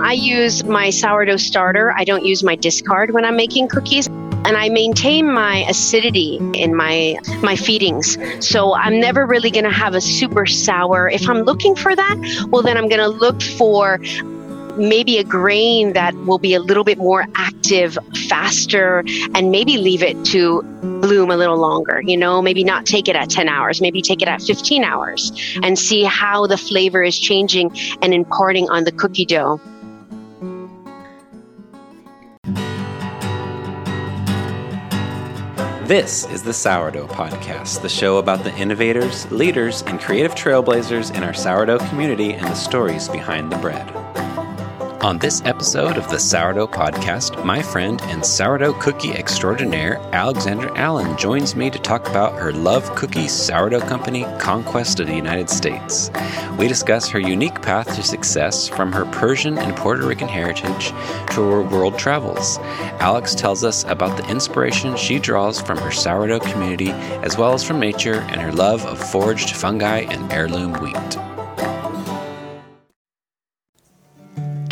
I use my sourdough starter. I don't use my discard when I'm making cookies and I maintain my acidity in my my feedings. So I'm never really going to have a super sour. If I'm looking for that, well then I'm going to look for maybe a grain that will be a little bit more active faster and maybe leave it to bloom a little longer you know maybe not take it at 10 hours maybe take it at 15 hours and see how the flavor is changing and imparting on the cookie dough This is the Sourdough Podcast, the show about the innovators, leaders, and creative trailblazers in our sourdough community and the stories behind the bread. On this episode of the Sourdough Podcast, my friend and sourdough cookie extraordinaire Alexandra Allen joins me to talk about her Love Cookie sourdough company, Conquest of the United States. We discuss her unique path to success from her Persian and Puerto Rican heritage to her world travels. Alex tells us about the inspiration she draws from her sourdough community as well as from nature and her love of foraged fungi and heirloom wheat.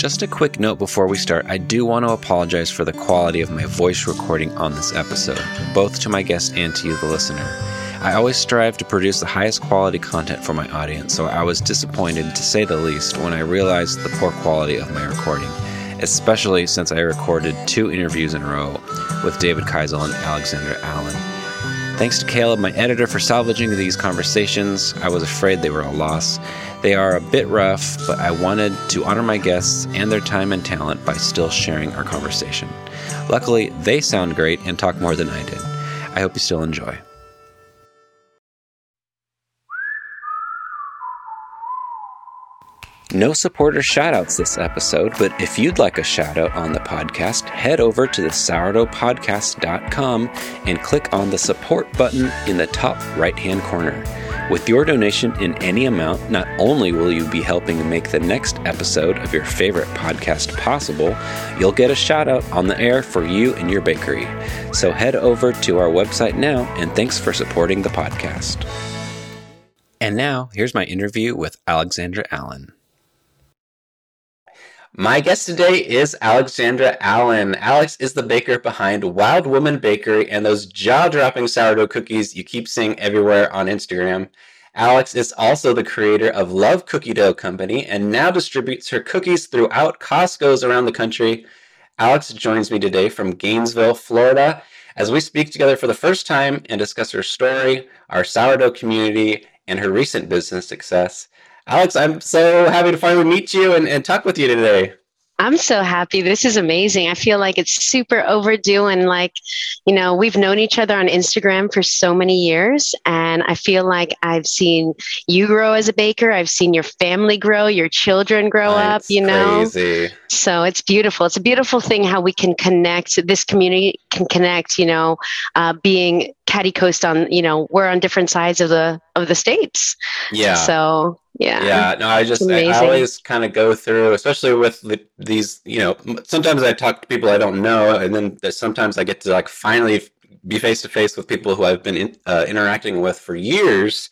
Just a quick note before we start I do want to apologize for the quality of my voice recording on this episode, both to my guest and to you, the listener. I always strive to produce the highest quality content for my audience, so I was disappointed, to say the least, when I realized the poor quality of my recording, especially since I recorded two interviews in a row with David Keisel and Alexandra Allen. Thanks to Caleb, my editor, for salvaging these conversations. I was afraid they were a loss. They are a bit rough, but I wanted to honor my guests and their time and talent by still sharing our conversation. Luckily, they sound great and talk more than I did. I hope you still enjoy. No supporter shoutouts this episode, but if you'd like a shoutout on the podcast, head over to the sourdoughpodcast.com and click on the support button in the top right hand corner. With your donation in any amount, not only will you be helping make the next episode of your favorite podcast possible, you'll get a shout out on the air for you and your bakery. So head over to our website now, and thanks for supporting the podcast. And now, here's my interview with Alexandra Allen. My guest today is Alexandra Allen. Alex is the baker behind Wild Woman Bakery and those jaw dropping sourdough cookies you keep seeing everywhere on Instagram. Alex is also the creator of Love Cookie Dough Company and now distributes her cookies throughout Costco's around the country. Alex joins me today from Gainesville, Florida, as we speak together for the first time and discuss her story, our sourdough community, and her recent business success. Alex, I'm so happy to finally meet you and, and talk with you today. I'm so happy. This is amazing. I feel like it's super overdue. And like, you know, we've known each other on Instagram for so many years. And I feel like I've seen you grow as a baker. I've seen your family grow, your children grow up, you know. Crazy. So it's beautiful. It's a beautiful thing how we can connect. This community can connect, you know, uh, being Caddy Coast on, you know, we're on different sides of the of the states. Yeah. So yeah yeah no i just I, I, always kind of go through especially with the, these you know sometimes i talk to people i don't know and then sometimes i get to like finally be face to face with people who i've been in, uh, interacting with for years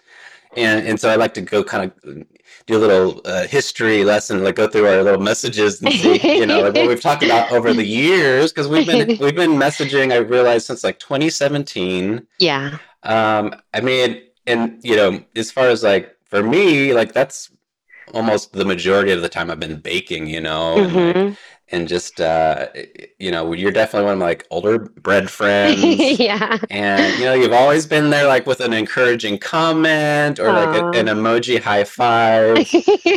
and and so i like to go kind of do a little uh, history lesson like go through our little messages and see you know like what we've talked about over the years because we've been we've been messaging i realized since like 2017 yeah um i mean and you know as far as like for me, like that's almost the majority of the time I've been baking, you know, mm-hmm. and, like, and, just uh, you know, you're definitely one of my like older bread friends. yeah. And you know, you've always been there like with an encouraging comment or Aww. like a, an emoji high five.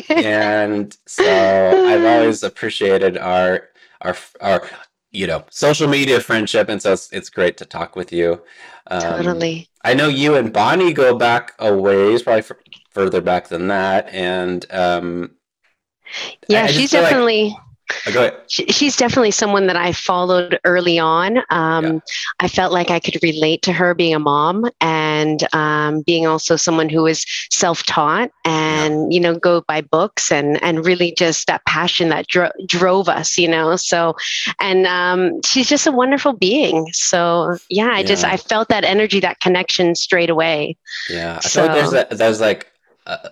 and so I've always appreciated our our our you know social media friendship and so it's, it's great to talk with you um, totally i know you and bonnie go back a ways probably for, further back than that. And um, yeah, she's definitely. Like, Oh, go ahead. She's definitely someone that I followed early on. Um, yeah. I felt like I could relate to her being a mom and um, being also someone who is self-taught and yeah. you know go by books and and really just that passion that dro- drove us. You know, so and um, she's just a wonderful being. So yeah, I yeah. just I felt that energy, that connection straight away. Yeah, I so, feel like there's that, there's like. Uh,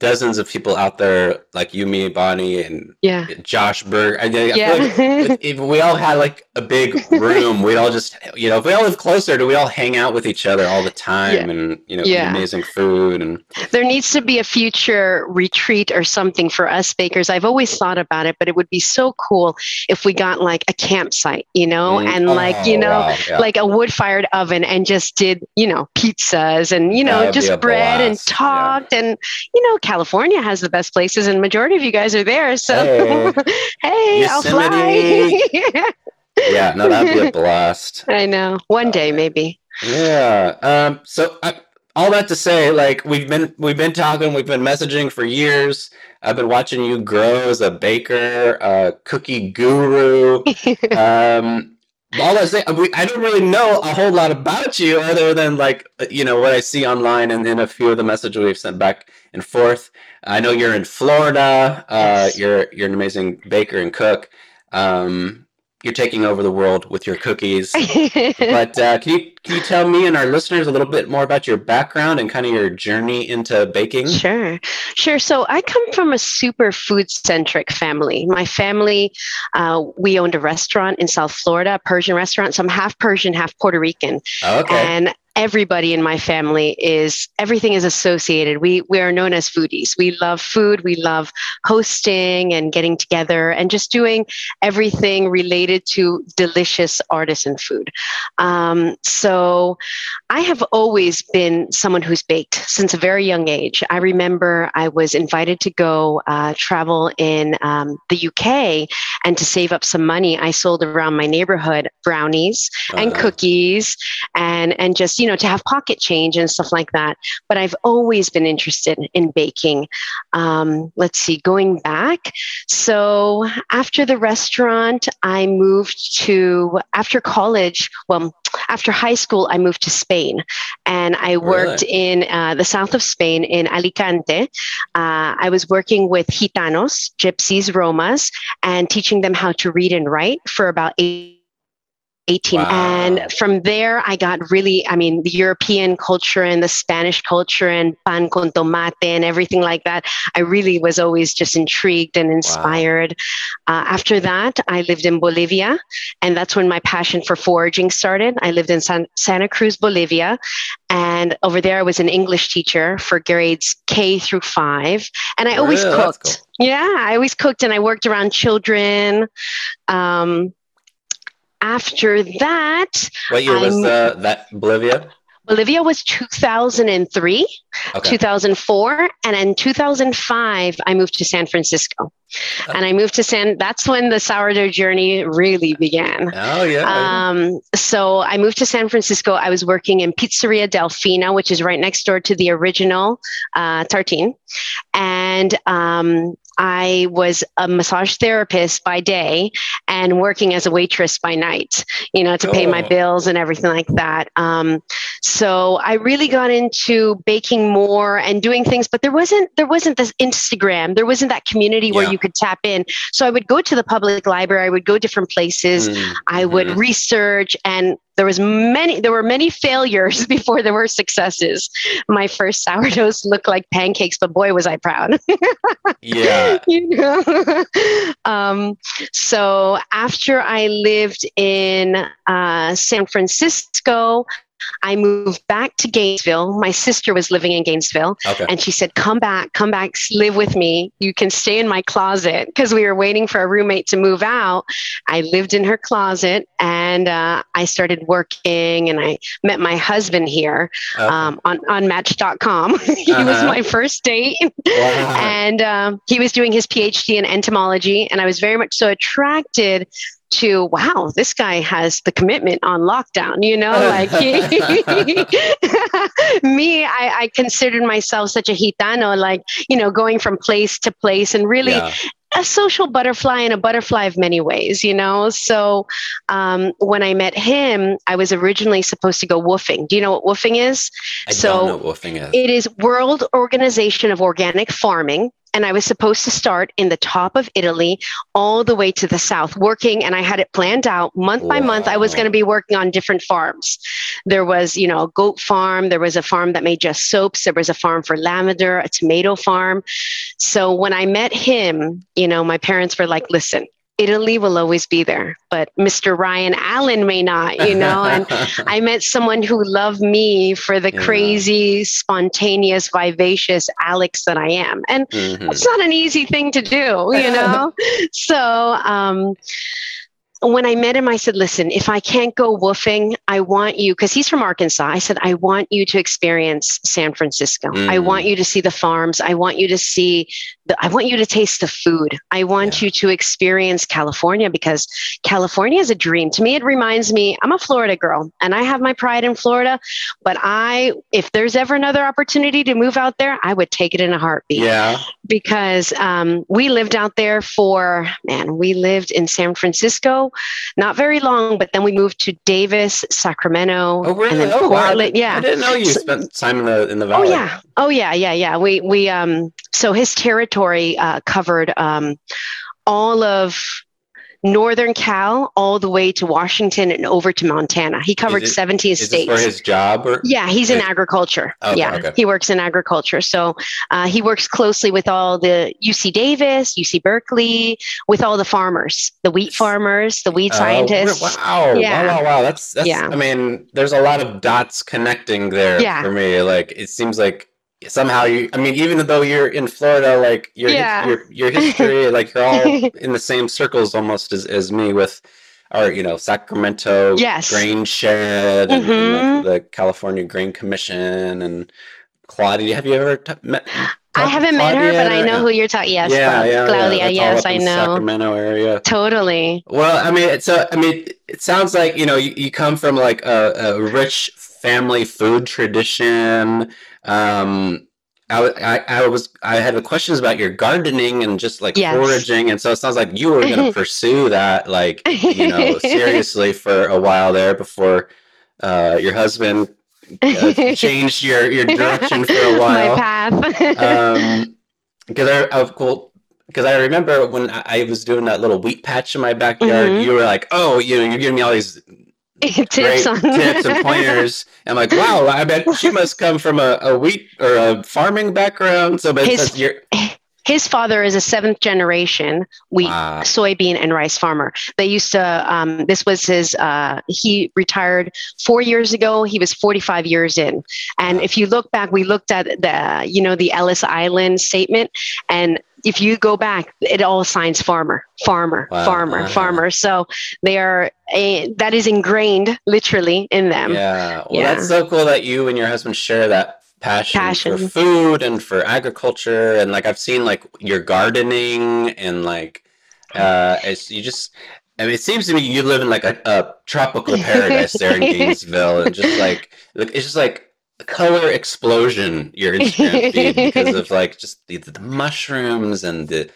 dozens of people out there like you, me, Bonnie, and Yeah. Josh Berg. I, I feel Yeah. like if, we all had like a big room, we'd all just, you know, if we all live closer, do we all hang out with each other all the time Yeah. and, you know, Yeah. amazing food and There needs to be a future retreat or something for us bakers. I've always thought about it, but it would be so cool if we got like a campsite, you know, Mm. and like, you Oh, know, wow, yeah. like a wood fired oven and just did, you know, pizzas and, you know, That'd just bread and blast, yeah. talked. And, you know, California has the best places and majority of you guys are there. So, Hey. hey, I'll fly. yeah, no, that'd be a blast. I know. One day, maybe. Yeah. Um. So I, all that to say, like we've been we've been talking, we've been messaging for years. I've been watching you grow as a baker, a cookie guru. um. All I say, I don't really know a whole lot about you other than like you know what I see online and in a few of the messages we've sent back and forth. I know you're in Florida. Uh, Yes. You're you're an amazing baker and cook. Um, you're taking over the world with your cookies but uh, can you can you tell me and our listeners a little bit more about your background and kind of your journey into baking? Sure, sure. So I come from a super food centric family. My family, uh, we owned a restaurant in South Florida, a Persian restaurant. So I'm half Persian, half Puerto Rican. Okay. And everybody in my family is everything is associated. We we are known as foodies. We love food. We love hosting and getting together and just doing everything related to delicious artisan food. Um, so I have always been someone who's baked since a very young age. I remember I was invited to go uh, travel in um, the UK, and to save up some money, I sold around my neighborhood brownies and Uh-huh. cookies and and just you know to have pocket change and stuff like that. But i've always been interested in baking. Um, let's see going back. So after the restaurant i moved to after college well after high school i moved to spain. And i worked in uh, the south of spain in alicante. Uh, i was working with gitanos gypsies romas and teaching them how to read and write for about eight 18 Wow. and from there i got really i mean the european culture and the spanish culture and pan con tomate and everything like that. I really was always just intrigued and inspired. Uh, after that i lived in bolivia and that's when my passion for foraging started. I lived in San- santa cruz bolivia and over there i was an english teacher for grades k through five. And i always? That's cooked. yeah i always cooked and i worked around children. Um, after that, What year was uh, that Bolivia? Bolivia was 2003, Okay. 2004, and in 2005, I moved to San Francisco. And I moved to San, that's when the sourdough journey really began. Oh yeah. Um, so I moved to San Francisco. I was working in Pizzeria Delfina, which is right next door to the original uh, Tartine. And um, I was a massage therapist by day and working as a waitress by night, you know, to pay my bills and everything like that. Um, so I really got into baking more and doing things, but there wasn't there wasn't this Instagram, there wasn't that community where you could tap in. So I would go to the public library, I would go different places, Mm, I would mhm. research and there was many there were many failures before there were successes. My first sourdoughs looked like pancakes, but boy was I proud. Yeah. you know? um, so after I lived in uh, San Francisco, I moved back to Gainesville. My sister was living in Gainesville. Okay. And she said, Come back, come back, live with me. You can stay in my closet because we were waiting for a roommate to move out. I lived in her closet and uh, I started working and I met my husband here Okay. um, on, on Match.com. he was Uh-huh. my first date wow. and um, he was doing his PhD in entomology. And I was very much so attracted to wow, this guy has the commitment on lockdown. You know, like he, me, I, I considered myself such a gitano, like you know, going from place to place and really yeah. a social butterfly and a butterfly of many ways, you know. So um, when I met him, I was originally supposed to go woofing. Do you know what woofing is? I so don't know what woofing is. It is World Organization of Organic Farming. And I was supposed to start in the top of Italy all the way to the south, working. And I had it planned out month by month. I was going to be working on different farms. There was, you know, a goat farm. There was a farm that made just soaps. There was a farm for lavender, a tomato farm. So when I met him, you know, my parents were like, listen, Italy will always be there, but Mr. Ryan Allen may not, you know, and I met someone who loved me for the Yeah. crazy, spontaneous, vivacious Alex that I am. And Mhm. it's not an easy thing to do, you know? so, um, when I met him, I said, listen, if I can't go woofing, I want you, because he's from Arkansas. I said, I want you to experience San Francisco. I Mhm. want you to see the farms. I want you to see the, I want you to taste the food. I want Yeah. you to experience California because California is a dream. To me, it reminds me, I'm a Florida girl and I have my pride in Florida, but I, if there's ever another opportunity to move out there, I would take it in a heartbeat yeah. because um, we lived out there for man we lived in san francisco not very long but then we moved to davis sacramento Oh, really? and then Oh, wow. portland yeah I didn't know you So- spent time in the in the valley. Oh yeah, oh yeah, yeah, yeah. We we um so his territory uh, covered um all of northern Cal all the way to Washington and over to Montana. He covered it- 17 Is this states. for his job or? Yeah, he's in agriculture. Okay, yeah, okay. he works in agriculture. So uh, he works closely with all the UC Davis, UC Berkeley, with all the farmers, the wheat farmers, the wheat Oh, scientists. wow. Yeah. Wow, wow, wow. That's that's Yeah. I mean, there's a lot of dots connecting there Yeah. for me. Like it seems like somehow you I mean, even though you're in Florida, like your Yeah. your your history, like you're all in the same circles almost as, as me with our, you know, Sacramento Yes. grain shed and, and the, mm-hmm. the California Grain Commission and Claudia. Have you ever t- met? I haven't met her, Claudia? but I know who you're talking. Yes, yeah, Cla- yeah, yeah. Claudia. That's all yes, I in the know. Sacramento area. Totally. Well, I mean, so I mean, it sounds like you know you, you come from like a, a rich family food tradition. Um, I, I, I was I had questions about your gardening and just like Yes. foraging, and so it sounds like you were going to pursue that like you know seriously for a while there before uh, your husband uh, changed your your direction for a while My path. um, because I, I well, because I remember when I, was doing that little wheat patch in my backyard, Mhm. you were like, "Oh, you know, you're giving me all these tips on tips and pointers." I'm like, "Wow, I bet she must come from a, a wheat or a farming background." So, but His- His father is a seventh generation wheat, Wow. soybean, and rice farmer. They used to. Um, this was his. Uh, he retired four years ago. He was 45 years in. And Wow. if you look back, we looked at the, you know, the Ellis Island statement, and if you go back, it all signs farmer, farmer, Wow. farmer, Uh-huh. farmer. So they are a, that is ingrained literally in them. yeah. Well, yeah. that's so cool that you and your husband share that passion, Passion. for food and for agriculture, and like I've seen like your gardening and like uh, it's you just. I mean, it seems to me you live in like a, a tropical paradise there in Gainesville, and just like look, it's just like color explosion your Instagram feed because of like just the, the mushrooms and the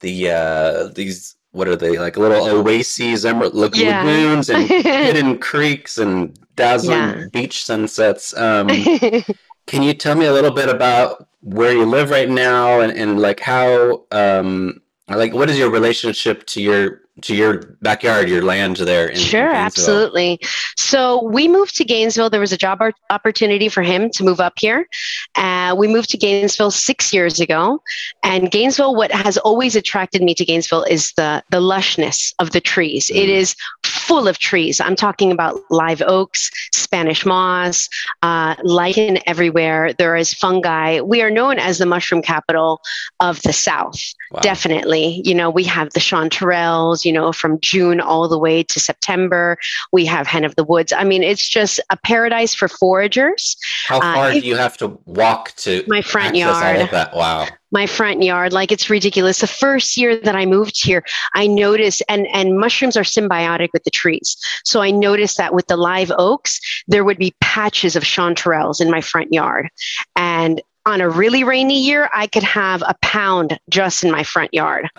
the uh these what are they like little oases, emerald like Yeah. lagoons and hidden creeks and dazzling Yeah. beach sunsets. Um, can you tell me a little bit about where you live right now and, and like how um like what is your relationship to your to your backyard, your land there? In, in Sure, Gainesville? absolutely. So we moved to Gainesville. There was a job opportunity for him to move up here. Uh, we moved to Gainesville six years ago, and Gainesville. What has always attracted me to Gainesville is the the lushness of the trees. It Mm. is full of trees. I'm talking about live oaks, Spanish moss, uh, lichen everywhere. There is fungi. We are known as the mushroom capital of the South. Wow. Definitely. You know, we have the chanterelles, you know, from June all the way to September. We have hen of the woods. I mean, it's just a paradise for foragers. How Uh, far if- do you have to walk to My front yard. Wow. My front yard, like it's ridiculous. The first year that I moved here, I noticed, and and mushrooms are symbiotic with the trees. So I noticed that with the live oaks, there would be patches of chanterelles in my front yard, and on a really rainy year, I could have a pound just in my front yard.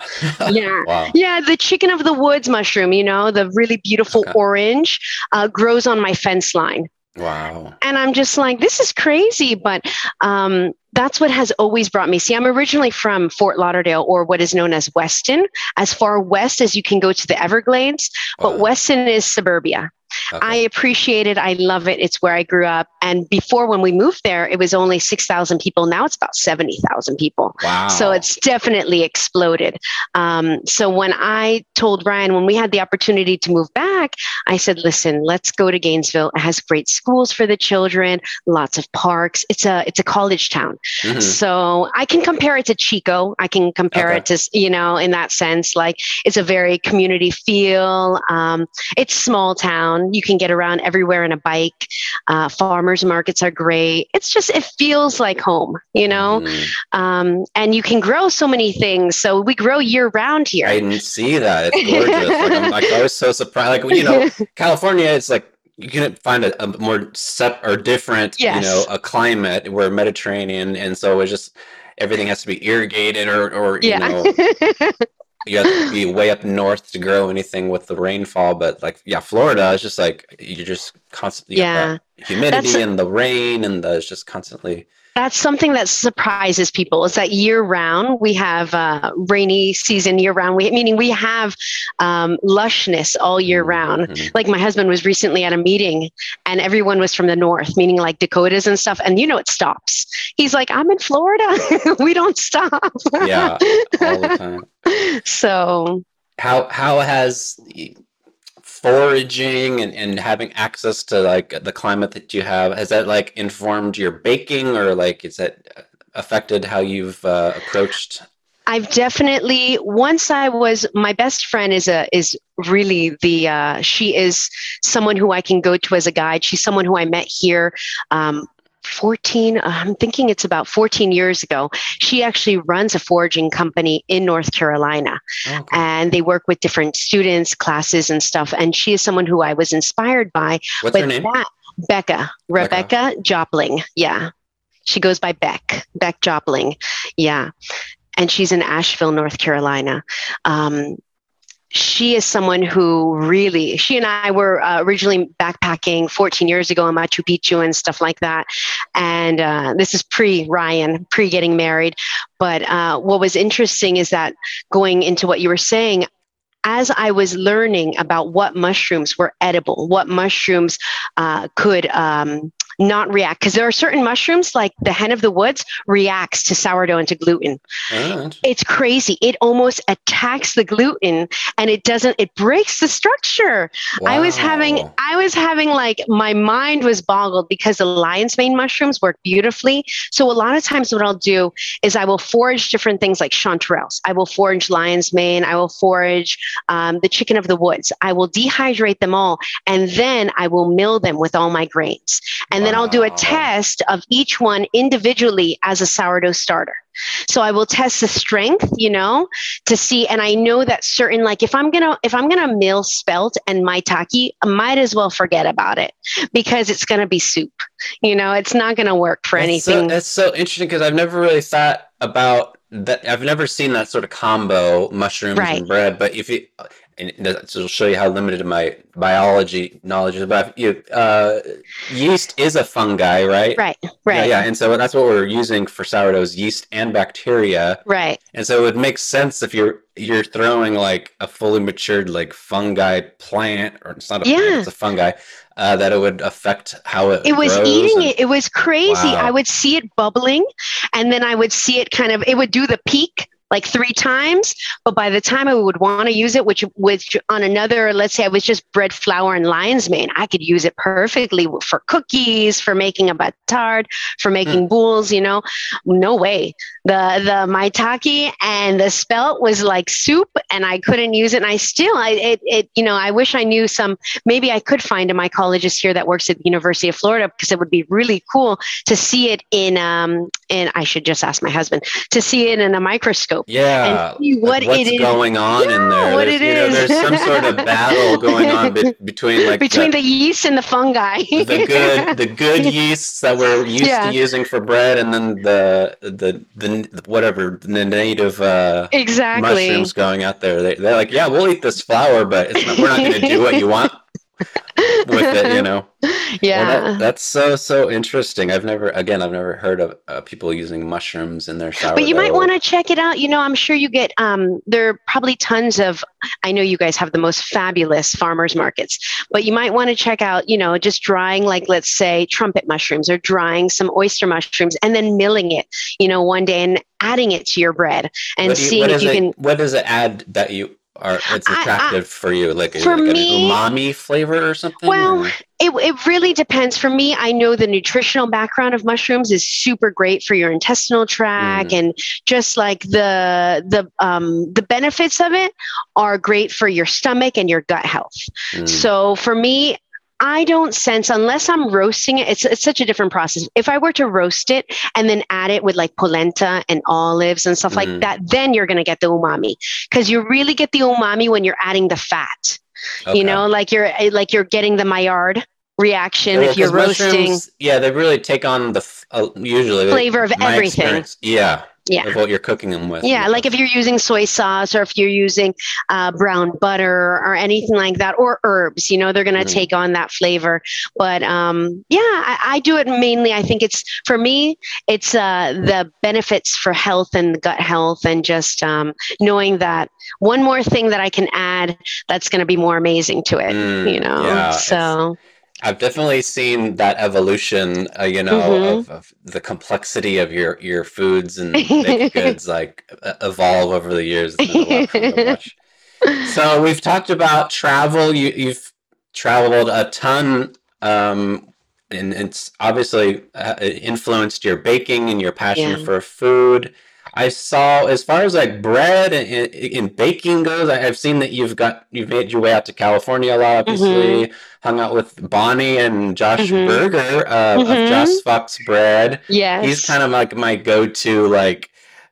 Yeah. wow. Yeah, the chicken of the woods mushroom, you know, the really beautiful Okay. orange, uh, grows on my fence line. Wow. And I'm just like, this is crazy. But um, that's what has always brought me. See, I'm originally from Fort Lauderdale or what is known as Weston, as far west as you can go to the Everglades. But Wow. Weston is suburbia. Okay. I appreciate it. I love it. It's where I grew up. And before, when we moved there, it was only 6,000 people. Now it's about 70,000 people. wow. So it's definitely exploded. Um, so when I told Ryan, when we had the opportunity to move back, I said, listen, let's go to Gainesville. It has great schools for the children, lots of parks. It's a, it's a college town. Mhm. So I can compare it to Chico. I can compare Okay. it to, you know, in that sense, like it's a very community feel. Um, it's small town. You can get around everywhere in a bike. Uh, farmers markets are great. It's just, it feels like home, you know, Mhm. um, and you can grow so many things. So we grow year round here. I didn't see that. It's gorgeous. like, like I was so surprised. Like you know, California, it's like you couldn't find a, a more sep or different, Yes. you know, a climate. We're Mediterranean, and so it's just everything has to be irrigated, or or you know, you have to be way up north to grow anything with the rainfall. But like, yeah, Florida is just like you're just constantly Yeah. humidity That's- and the rain, and the, it's just constantly. That's something that surprises people is that year round we have uh, rainy season year round. We, meaning we have um, lushness all year round. Mhm. Like my husband was recently at a meeting and everyone was from the north, meaning like Dakotas and stuff. And you know, it stops. He's like, I'm in Florida. we don't stop. Yeah, all the time. so how how has foraging and, and having access to like the climate that you have has that like informed your baking or like is that affected how you've uh, approached I've definitely once I was my best friend is a is really the uh, she is someone who I can go to as a guide. She's someone who I met here. Um, 14 uh, i'm thinking it's about 14 years ago she actually runs a foraging company in north carolina. Oh, and they work with different students classes and stuff and she is someone who i was inspired by. What's her name? that becca rebecca jopling yeah. She goes by beck beck jopling yeah. And she's in asheville north carolina. Um, she is someone who really she and i were uh, originally backpacking 14 years ago in machu picchu and stuff like that. And uh, this is pre ryan pre getting married. But uh, what was interesting is that going into what you were saying as I was learning about what mushrooms were edible, what mushrooms uh, could um, not react, because there are certain mushrooms like the hen of the woods reacts to sourdough and to gluten. Oh, It's crazy. It almost attacks the gluten and it doesn't, it breaks the structure. I was having. I was having like, my mind was boggled because the lion's mane mushrooms work beautifully. So a lot of times what I'll do is I will forage different things like chanterelles. I will forage lion's mane. I will forage um, the chicken of the woods. I will dehydrate them all and then I will mill them with all my grains. And then I'll do a test of each one individually as a sourdough starter. So I will test the strength, you know, to see. And I know that certain, like if I'm gonna if I'm gonna mill spelt and maitake, I might as well forget about it because it's gonna be soup. You know, it's not gonna work for That's anything. so, that's so interesting because I've never really thought about that i've never seen that sort of combo mushrooms Right. and bread but if you and this will show you how limited my biology knowledge is but you uh, yeast is a fungi right right, Yeah, right, yeah, and so that's what we're using for sourdoughs: yeast and bacteria. right. And so it would make sense if you're you're throwing like a fully matured like fungi plant, or it's not a plant, it's a fungi, uh, that it would affect how it. It was eating and- it. It was crazy. Wow. I would see it bubbling and then I would see it kind of, it would do the peak like three times. But by the time I would want to use it, which, which on another, let's say I was just bread flour and lion's mane, I could use it perfectly for cookies, for making a batard, for Hmm. making boules, you know, no way. The, the maitake and the spelt was like soup and I couldn't use it. And I still, I, it, it, you know, I wish I knew some, maybe I could find a mycologist here that works at the University of Florida because it would be really cool to see it in, um, in, I should just ask my husband to see it in a microscope. Yeah. what like what's it is. going on in there? what there's, it know, there's some sort of battle going on be- between like between the, the yeast and the fungi. the good the good yeasts that we're used Yeah. to using for bread, and then the the the whatever the native. Uh, exactly. mushrooms going out there. They, they're like, yeah, we'll eat this flour, but it's not, we're not going to do what you want. With it, you know. Yeah, that, that's so so interesting. I've never, again, I've never heard of uh, people using mushrooms in their sourdough. But you might want to check it out. You know, I'm sure you get. Um, there are probably tons of. I know you guys have the most fabulous farmers markets, but you might want to check out. You know, just drying like let's say trumpet mushrooms or drying some oyster mushrooms and then milling it. You know, one day and adding it to your bread and you, seeing if you it, can. What does it add that you are? It's attractive I, I, for you, like, for like me, an umami flavor or something. Well, or? It, it really depends. For me, I know the nutritional background of mushrooms is super great for your intestinal tract, mm. and just like the the um, the benefits of it are great for your stomach and your gut health. Mm. So for me, I don't sense unless I'm roasting it. It's it's such a different process. If I were to roast it and then add it with like polenta and olives and stuff mm. like that, then you're gonna get the umami because you really get the umami when you're adding the fat. Okay. You know, like you're like you're getting the Maillard reaction yeah, if you're roasting. Yeah, they really take on the uh, usually flavor of everything. Yeah, yeah. of what you're cooking them with. Yeah, like if you're using soy sauce or if you're using uh, brown butter or anything like that, or herbs, you know, they're going to mm. take on that flavor. But um, yeah, I, I, do it mainly. I think it's for me, it's uh, the benefits for health and gut health, and just um, knowing that one more thing that I can add that's going to be more amazing to it. Mm, you know, yeah, so. I've definitely seen that evolution, uh, you know, mm-hmm. of, of, the complexity of your your foods and goods like evolve over the years. so we've talked about travel. You, you've traveled a ton, um, and it's obviously uh, influenced your baking and your passion yeah. for food. I saw as far as like bread and, in baking goes, I have seen that you've got you've made your way out to California a lot. Obviously, mm-hmm. hung out with Bonnie and Josh mm-hmm. Berger uh, mm-hmm. of Josh Fox Bread. Yes, he's kind of like my go-to like.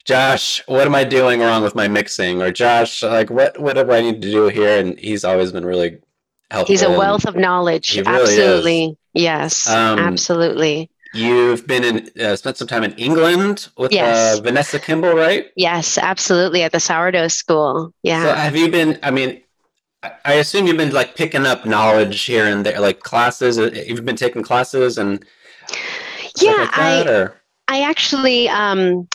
Josh, what am I doing wrong with my mixing? Or Josh, like what what do I need to do here? And he's always been really helpful. He's a wealth of knowledge. Really absolutely. Is. Yes. Um, absolutely. You've been in, uh, spent some time in England with uh, yes. uh, Vanessa Kimbell, right? Yes, absolutely, at the sourdough school. Yeah. So have you been? I mean, I assume you've been like picking up knowledge here and there, like classes. Uh, you've been taking classes and yeah, like that, I or? I actually um,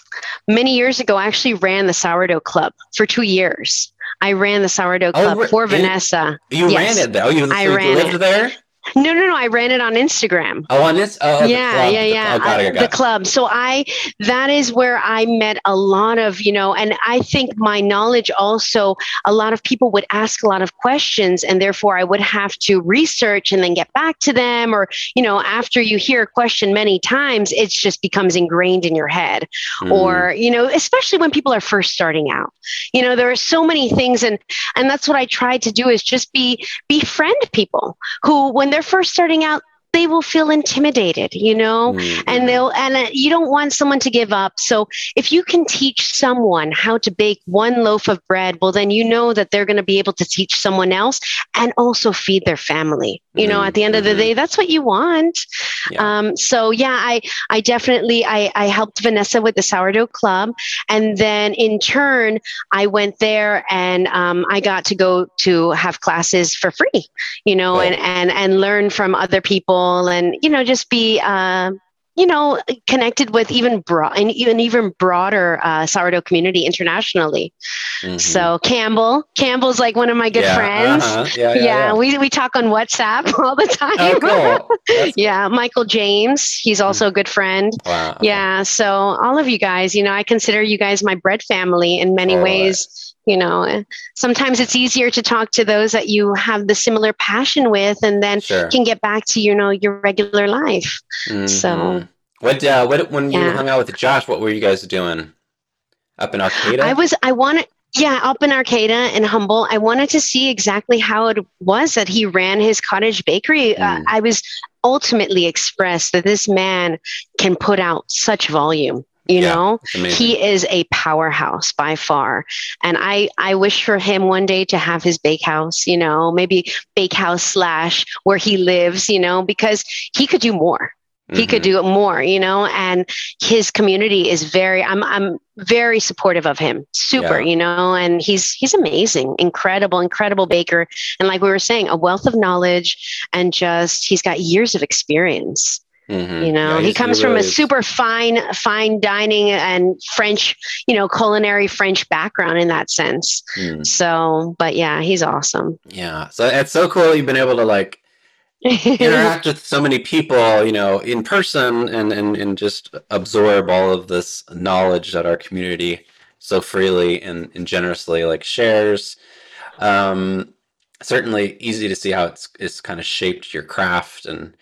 many years ago I actually ran the sourdough club for two years. I ran the sourdough oh, club oh, for Vanessa. You yes. ran it though. You, I ran lived it. there. No, no, no. I ran it on Instagram. Oh, on this? Oh, yeah, yeah, yeah. The, oh, it, the club. So I, that is where I met a lot of, you know, and I think my knowledge also, a lot of people would ask a lot of questions, and therefore I would have to research and then get back to them. Or, you know, after you hear a question many times, it just becomes ingrained in your head. Mm. Or, you know, especially when people are first starting out. You know, there are so many things, and and that's what I tried to do is just be befriend people who, when they're first starting out, they will feel intimidated, you know, mm-hmm. and they'll, and uh, you don't want someone to give up. So if you can teach someone how to bake one loaf of bread, well, then you know that they're going to be able to teach someone else and also feed their family. You know, mm-hmm. at the end of the mm-hmm. day, that's what you want. Yeah. Um, so yeah, I, I definitely, I, I helped Vanessa with the sourdough club. And then in turn, I went there and um, I got to go to have classes for free, you know, and, and, and learn from other people people and you know just be uh, you know connected with even broad and even even broader uh, sourdough community internationally mm-hmm. so campbell campbell's like one of my good yeah, friends uh-huh. yeah, yeah, yeah, we, we talk on whatsapp all the time oh, cool. yeah michael james he's mm. also a good friend wow. yeah so all of you guys you know i consider you guys my bread family in many ways you know sometimes it's easier to talk to those that you have the similar passion with and then sure. can get back to you know your regular life mm-hmm. so what uh what when yeah. you hung out with josh what were you guys doing up in arcata i was i wanted yeah, up in Arcata and Humboldt, I wanted to see exactly how it was that he ran his cottage bakery. Uh, mm. Uh, I was ultimately expressed that this man can put out such volume you yeah, know he is a powerhouse by far and i i wish for him one day to have his bakehouse you know maybe bakehouse slash where he lives you know because he could do more Mm-hmm. He could mm-hmm. do it more, you know, and his community is very I'm I'm very supportive of him. Super, yeah. you know, and he's he's amazing, incredible, incredible baker. And like we were saying, a wealth of knowledge and just he's got years of experience. Mm-hmm. You know, yeah, he comes he really from a is. super fine, fine dining and French, you know, culinary French background in that sense. Mm. So, but yeah, he's awesome. Yeah. So it's so cool you've been able to like interact with so many people, you know, in person and, and, and just absorb all of this knowledge that our community so freely and, and generously like shares. Um, certainly easy to see how it's, it's kind of shaped your craft and,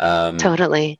um, totally.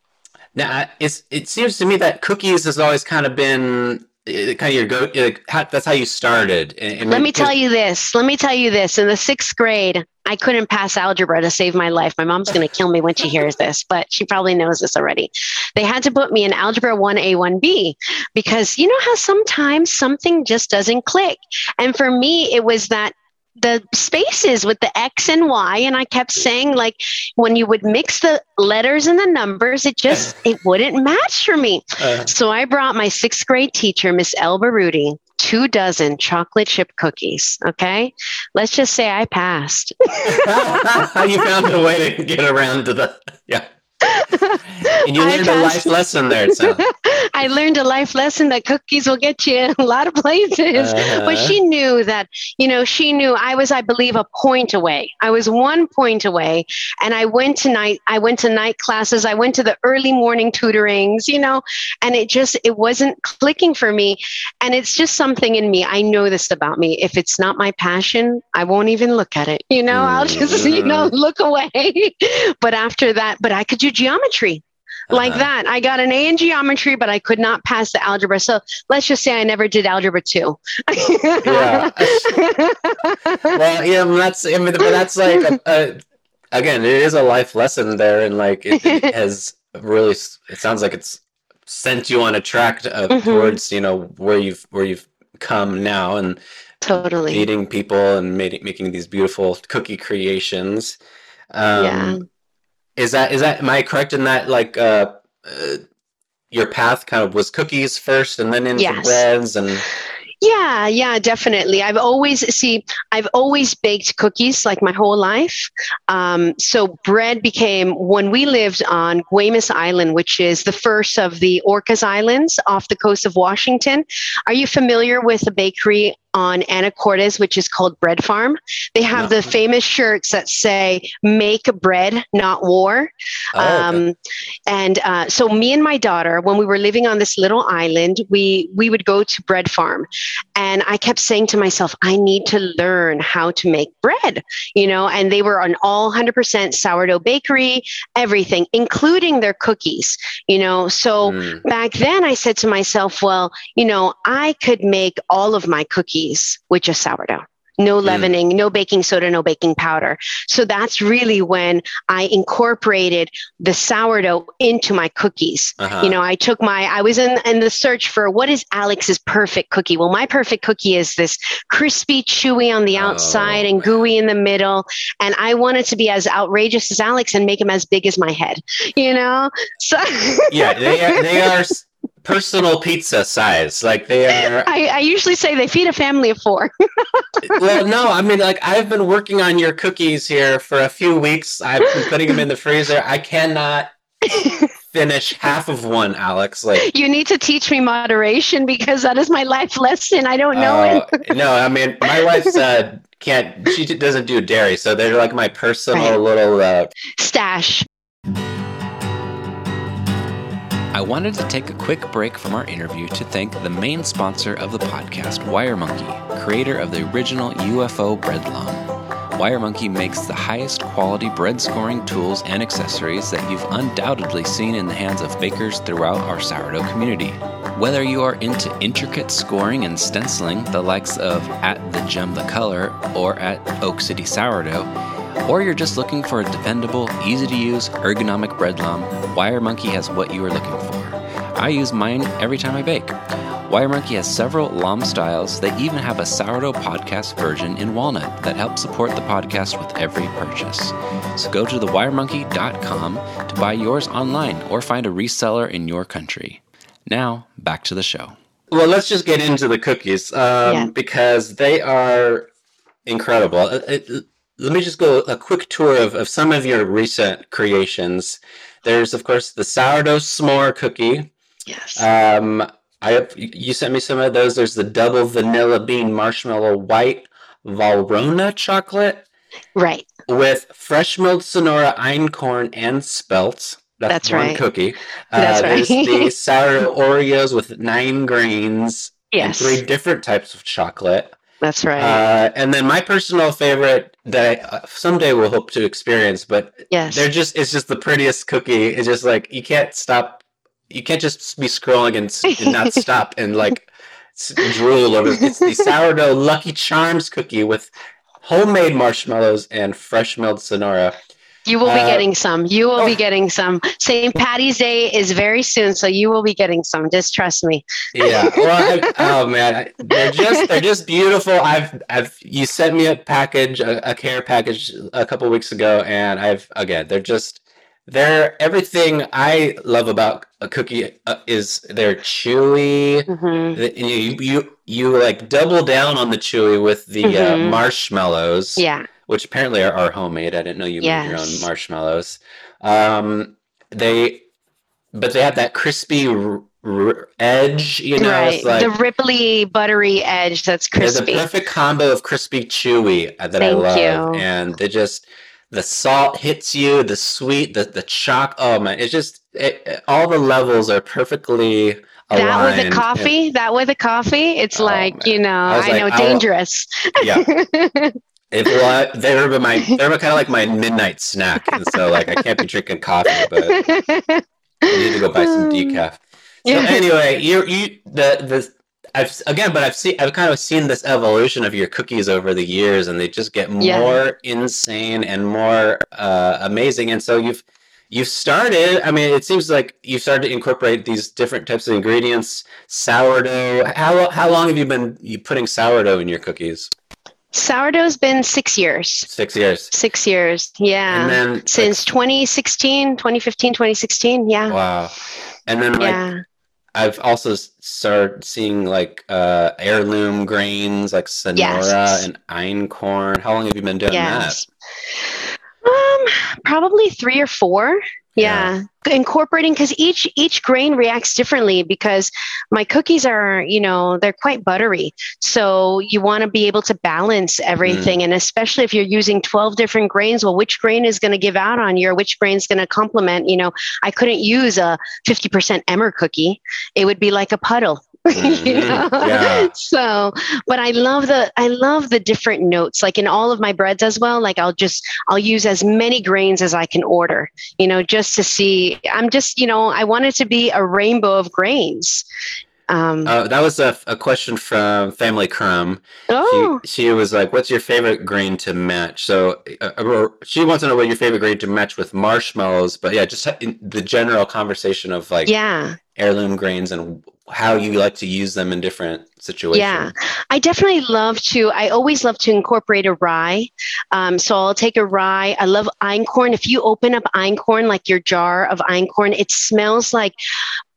Now, it's, it seems to me that cookies has always kind of been uh, kind of your go like, how, that's how you started. And, and let me tell you this. Let me tell you this. In the sixth grade i couldn't pass algebra to save my life. My mom's going to kill me when she hears this but she probably knows this already. They had to put me in algebra 1a 1b because you know how sometimes something just doesn't click? And for me it was that the spaces with the X and Y. And I kept saying, like, when you would mix the letters and the numbers, it just it wouldn't match for me. Uh, so I brought my sixth grade teacher, Miss Elba Rudy, two dozen chocolate chip cookies. Okay. Let's just say I passed. you found a way to get around to the yeah and you learned a life lesson there. So. I learned a life lesson that cookies will get you in a lot of places. Uh-huh. But she knew that, you know, she knew I was, I believe, a point away. I was one point away. And I went to night, I went to night classes. I went to the early morning tutorings, you know, and it just, it wasn't clicking for me. And it's just something in me. I know this about me. If it's not my passion, I won't even look at it. You know, mm-hmm. I'll just, you know, mm-hmm. look away. but after that, but I could do geometry like uh-huh. that. I got an A in geometry, but I could not pass the algebra. So let's just say I never did algebra two. yeah. well, yeah, that's I mean, but that's like a, a, again, it is a life lesson there, and like it, it has really. It sounds like it's sent you on a track to, uh, mm-hmm. towards you know where you've where you've come now, and totally meeting people and making making these beautiful cookie creations. Um, yeah is that is that am I correct in that like uh, uh your path kind of was cookies first and then into yes. breads and yeah, yeah, definitely. I've always see, I've always baked cookies like my whole life. Um, so bread became when we lived on Guemes Island, which is the first of the Orcas Islands off the coast of Washington. Are you familiar with a bakery on Anacortes, which is called Bread Farm. They have no. the famous shirts that say "Make bread, not war." Oh, um, okay. And uh, so, me and my daughter, when we were living on this little island, we we would go to Bread Farm, and I kept saying to myself, "I need to learn how to make bread," you know. And they were an all hundred percent sourdough bakery, everything, including their cookies, you know. So mm. back then, I said to myself, "Well, you know, I could make all of my cookies." Cookies with just sourdough no hmm. leavening, mm. no baking soda, no baking powder. So that's really when I incorporated the sourdough into my cookies. Uh-huh. You know, I took my, I was in, in the search for what is Alex's perfect cookie? Well, my perfect cookie is this crispy, chewy on the outside oh, and gooey in the middle. And I wanted to be as outrageous as Alex and make him as big as my head, you know? So yeah, they are, they are personal pizza size. Like they are. I, I usually say they feed a family of four. well, no, I mean, like I've been working on your cookies here for a few weeks. I've been putting them in the freezer. I cannot finish half of one, Alex. Like you need to teach me moderation because that is my life lesson. I don't know uh, it. no, I mean, my wife said can't. She doesn't do dairy, so they're like my personal right. little uh, stash. I wanted to take a quick break from our interview to thank the main sponsor of the podcast, WireMonkey, creator of the original UFO bread lame. WireMonkey makes the highest quality bread scoring tools and accessories that you've undoubtedly seen in the hands of bakers throughout our sourdough community. Whether you are into intricate scoring and stenciling, the likes of at the Gem the Color or at Oak City Sourdough, or you're just looking for a dependable, easy to use, ergonomic bread lame, WireMonkey has what you are looking for. I use mine every time I bake. Wire Monkey has several lame styles. They even have a sourdough podcast version in walnut that helps support the podcast with every purchase. So go to thewiremonkey.com to buy yours online or find a reseller in your country. Now, back to the show. Well, let's just get into the cookies um, Yeah. because they are incredible. Uh, uh, let me just go a quick tour of, of some of your recent creations. There's, of course, the sourdough s'more cookie. Yes. Um, I have, you sent me some of those. There's the double vanilla bean marshmallow white Valrhona chocolate right. with fresh milled Sonora einkorn and spelt. That's, That's one right. cookie. That's uh, There's right. the sourdough Oreos with nine grains Yes. and three different types of chocolate. That's right. Uh, and then my personal favorite that I uh, someday will hope to experience, but yes. they're just it's just the prettiest cookie. It's just like you can't stop. You can't just be scrolling and, and not stop and like drool over. It's the sourdough Lucky Charms cookie with homemade marshmallows and fresh milled Sonora. You will be Uh, getting some. You will oh. be getting some. St. Patty's Day is very soon, so you will be getting some. Just trust me. Yeah. Well, I, oh man, they're just they're just beautiful. I've I've you sent me a package, a, a care package a couple weeks ago, and I've again they're just they're everything I love about a cookie uh, is they're chewy. hmm You you you like double down on the chewy with the uh, Mhm. marshmallows, Yeah. Which apparently are, are homemade. I didn't know you made your own marshmallows. Um, they, but they have that crispy r- r- edge. You know, right. it's like the ripply, buttery edge that's crispy. perfect combo of crispy chewy uh, that I love, you. and they just the salt hits you, the sweet, the the chalk. Oh man, it's just it, all the levels are perfectly aligned. That with a coffee, that with a coffee, it's Oh, like, man. you know, I I, like, know, I will- dangerous. yeah. It, well, I- they were my they were kind of like my midnight snack, and so like I can't be drinking coffee, but I need to go buy some decaf. So Yeah. anyway, you you the the I've again, but I've seen I've kind of seen this evolution of your cookies over the years, and they just get more Yeah. insane and more uh, amazing. And so you've you've started. I mean, it seems like you've started to incorporate these different types of ingredients. Sourdough. How how long have you been you putting sourdough in your cookies? Sourdough's been six years. Six years. Six years. Yeah. And then like, Since 2016, 2015, 2016. Yeah. Wow. And then like yeah. I've also started seeing like uh heirloom grains like Sonora Yes. and einkorn. How long have you been doing Yes. Um, probably three or four. Yeah. Incorporating because each each grain reacts differently because my cookies are, you know, they're quite buttery. So you want to be able to balance everything. Mm. And especially if you're using 12 different grains, well, which grain is going to give out on you or which grain is going to complement? You know, I couldn't use a 50% emmer cookie. It would be like a puddle. you Mhm. know? Yeah. So, but I love the I love the different notes. Like in all of my breads as well. Like I'll just I'll use as many grains as I can order. You know, just to see. I'm just you know I want it to be a rainbow of grains. Um, Uh, that was a, a question from Family Crumb. oh, She, she was like, "What's your favorite grain to match?" So uh, she wants to know what your favorite grain to match with marshmallows. But yeah, just in the general conversation of like yeah. heirloom grains and how you like to use them in different situations. Yeah. I definitely love to. I always love to incorporate a rye. Um, so I'll take a rye. I love einkorn. If you open up einkorn, like your jar of einkorn, it smells like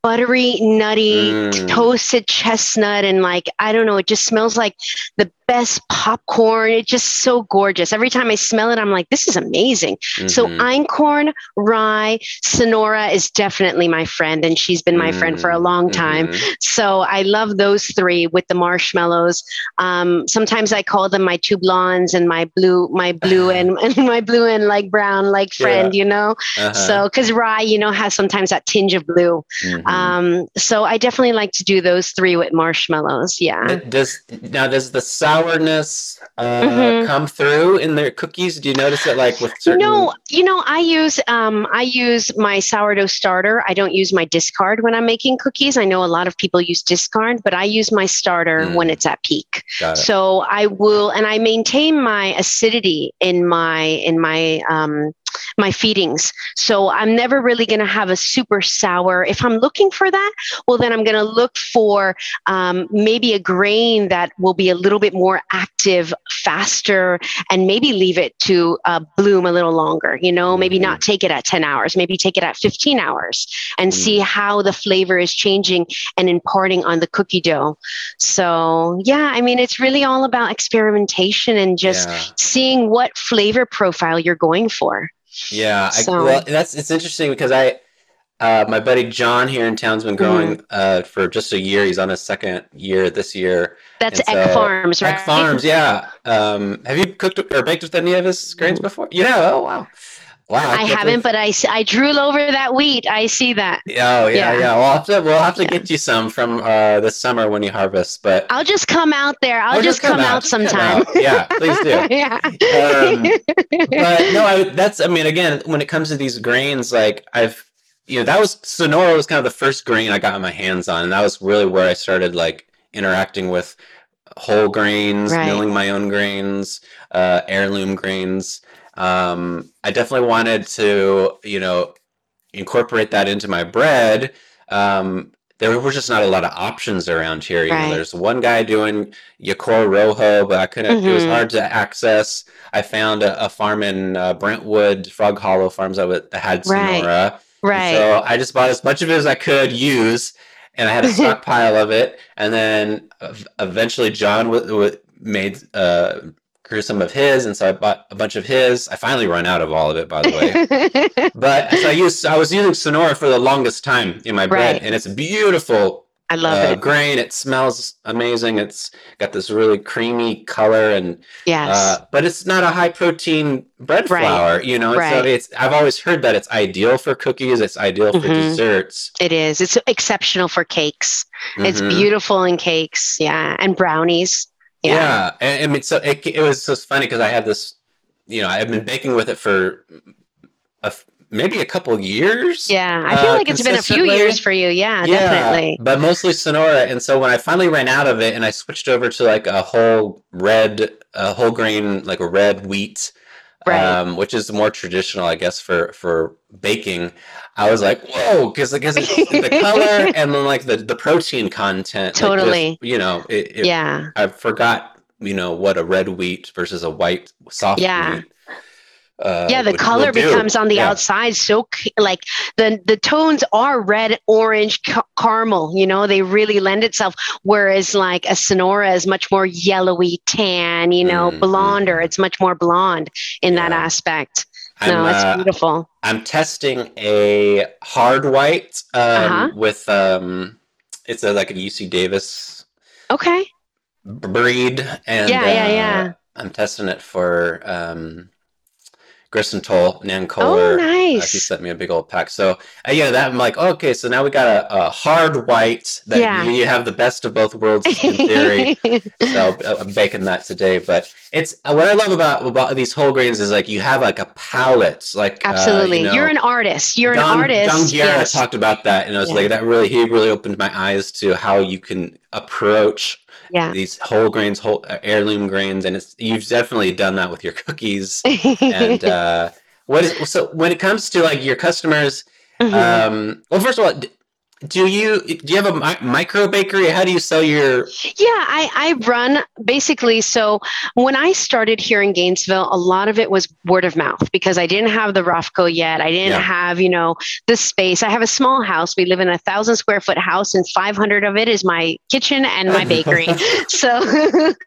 buttery, nutty, Mm. toasted chestnut, and like I don't know. It just smells like the best popcorn. It's just so gorgeous. Every time I smell it, I'm like, this is amazing. So Mhm. einkorn, rye, Sonora is definitely my friend, and she's been my friend for a long time. Mhm. So I love those three with the marshmallows. Um, sometimes I call them my two blondes and my blue, my blue and, and my blue and like brown like friend, you know. Uh-huh. So because rye, you know, has sometimes that tinge of blue. Mhm. Um, so I definitely like to do those three with marshmallows. Yeah. Does now does the sourness uh, Mhm. come through in their cookies? Do you notice it like with certain? No, you know, I use um, I use my sourdough starter. I don't use my discard when I'm making cookies. I know a lot of people use discard, but I use my starter Mm. when it's at peak. It. So I will, and I maintain my acidity in my in my um, my feedings. So I'm never really going to have a super sour. If I'm looking for that, well, then I'm going to look for um, maybe a grain that will be a little bit more active, faster, and maybe leave it to uh, bloom a little longer. You know, maybe not Mm-hmm. take it at 10 hours, maybe take it at 15 hours and Mm. see how the flavor is changing and imparting on the cookie dough. So, yeah, I mean, it's really all about experimentation and just yeah. seeing what flavor profile you're going for. Yeah, I, well, that's it's interesting because I, uh, my buddy John here in town's been growing Mm-hmm. uh, for just a year. He's on his second year this year. That's And Egg so- Farms, right? Egg Farms, yeah. Um, have you cooked or baked with any of his grains before? Yeah. Oh wow. Wow. Mm-hmm. I haven't, believe- but I drool over that wheat. I see that. Oh yeah, Yeah. yeah. We'll have to we'll have to Yeah. get you some from uh, this summer when you harvest. But I'll just come out there. I'll Or just, come, out, just come sometime. out. Yeah, please do. yeah. Um, but no, I, that's I mean, again, when it comes to these grains, like I've you know that was Sonora was kind of the first grain I got my hands on, and that was really where I started like interacting with whole grains, Right. milling my own grains, uh, heirloom grains. Um, I definitely wanted to you know incorporate that into my bread. Um, there were just not a lot of options around here. You Right. know, there's one guy doing Yecora Rojo, but I couldn't. It was Mhm. hard to access. I found a, a farm in uh, Brentwood, Frog Hollow Farms that, had Sonora. had Right. And. So I just bought as much of it as I could use, and I had a stockpile of it. And then eventually, John w- w- made uh, grew some of his, and so I bought a bunch of his. I finally run out of all of it, by the way. But so I used I was using Sonora for the longest time in my bread, Right. and it's beautiful I love uh, it. grain. It smells amazing. It's got this really creamy color, and Yes. uh, but it's not a high protein bread Right. flour. You know, so it's I've always heard that it's ideal for cookies. It's ideal for Mhm. desserts. it is. It's exceptional for cakes. It's Mhm. beautiful in cakes. Yeah. And brownies. Yeah, Yeah. And, I mean, so it, it was just funny because I had this. You know, I've been baking with it for a maybe a couple years. Yeah. I feel Uh, like it's been a few years for you. Yeah, definitely. But mostly Sonora. And so when I finally ran out of it and I switched over to like a whole red, a whole grain, like a red wheat, Right. um, which is more traditional, I guess, for, for baking, I was like, whoa, because because the color and then like the, the protein content. like, just, Totally. you know, it, it, yeah. I forgot, you know, what a red wheat versus a white soft Yeah. wheat. Uh, yeah the would- color would becomes on the Yeah. outside so like the the tones are red orange ca- caramel you know they really lend itself whereas like a sonora is much more yellowy tan you know Mm, blonder mm. it's much more blonde in that aspect I'm, no it's uh, beautiful I'm testing a hard white um, Uh-huh. with um, it's a, like a UC Davis okay breed, and Yeah, yeah, uh, yeah. I'm testing it for um, Grist & Toll, Nan oh Kohler. Uh, she sent me a big old pack. So uh, yeah, that I'm like, okay, so now we got a, a hard white that Yeah. you, you have the best of both worlds in theory. so uh, I'm baking that today. But it's uh, what I love about about these whole grains is like you have like a palette, like uh, absolutely you know, you're an artist you're Don, an artist Don Guerra yes. talked about that, and I was Yeah. like, that really he really opened my eyes to how you can approach yeah these whole grains, whole uh, heirloom grains, and it's you've definitely done that with your cookies. and uh, what is so when it comes to like your customers? Mhm. Um, well, first of all, do you do you have a mi- micro bakery? How do you sell your? Yeah, I, I run basically. So when I started here in Gainesville, a lot of it was word of mouth because I didn't have the Rofco yet. I didn't Yeah. have, you know, the space. I have a small house. We live in a thousand square foot house, and 500 of it is my kitchen and my bakery. so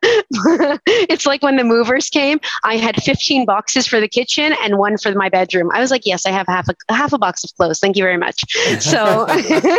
it's like when the movers came, I had 15 boxes for the kitchen and one for my bedroom. I was like, yes, I have half a half a box of clothes. Thank you very much. So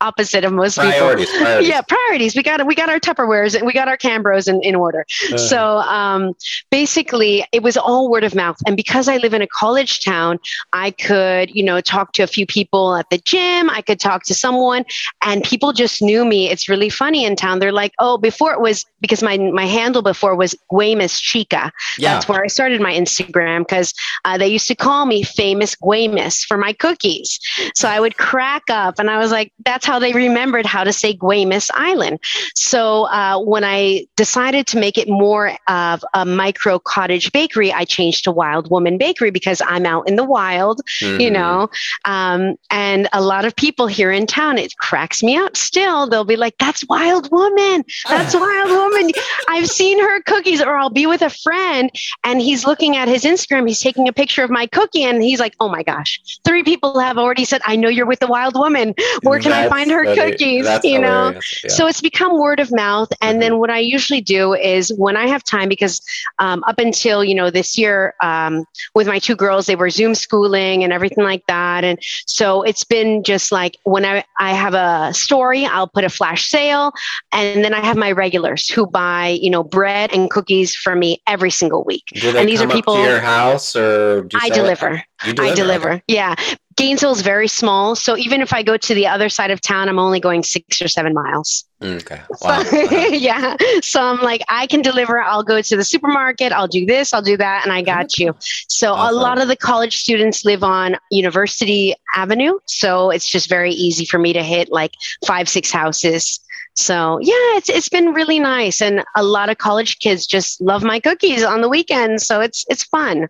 opposite of most people. Priorities, priorities. yeah priorities. We got we got our tupperwares and we got our cambros in, in order. Uh, so um, basically it was all word of mouth. And because i live in a college town i could you know talk to a few people at the gym. I could talk to someone and people just knew me. It's really funny in town. They're like oh before it was because my my handle before was Guemes chica. Yeah. that's where I started my Instagram because uh, they used to call me famous Guemes for my cookies. So I would crack up and I was like, that's how they remembered how to say Guemes Island. So uh, when I decided to make it more of a micro cottage bakery, I changed to Wild Woman Bakery because I'm out in the wild, mm-hmm. you know. Um, and a lot of people here in town, it cracks me up still. They'll be like, "That's Wild Woman. That's Wild Woman." I've seen her cookies, or I'll be with a friend and he's looking at his Instagram. He's taking a picture of my cookie, and he's like, "Oh my gosh, three people have already said I know you're with the Wild Woman. Where can That's I find her cookies?" That's you know. Yeah. So it's become word of mouth, and mm-hmm. then what I usually do is when I have time, because um, up until you know this year um, with my two girls, they were Zoom schooling and everything like that, and so it's been just like when I I have a story, I'll put a flash sale, and then I have my regulars who buy you know bread and cookies for me every single week. and these are people to your house or I deliver. deliver. I deliver. Yeah. Gainesville is very small, so even if I go to the other side of town, I'm only going six or seven miles. Mm, okay. Wow. So, uh-huh. yeah. So I'm like, I can deliver. I'll go to the supermarket. I'll do this. I'll do that, and I got mm-hmm. you. So awesome. a lot of the college students live on University Avenue, so it's just very easy for me to hit like five, six houses. So yeah, it's it's been really nice, and a lot of college kids just love my cookies on the weekends. So it's it's fun.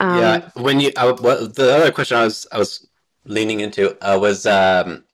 Um, yeah, when you uh, what, the other question I was I was leaning into uh, was um,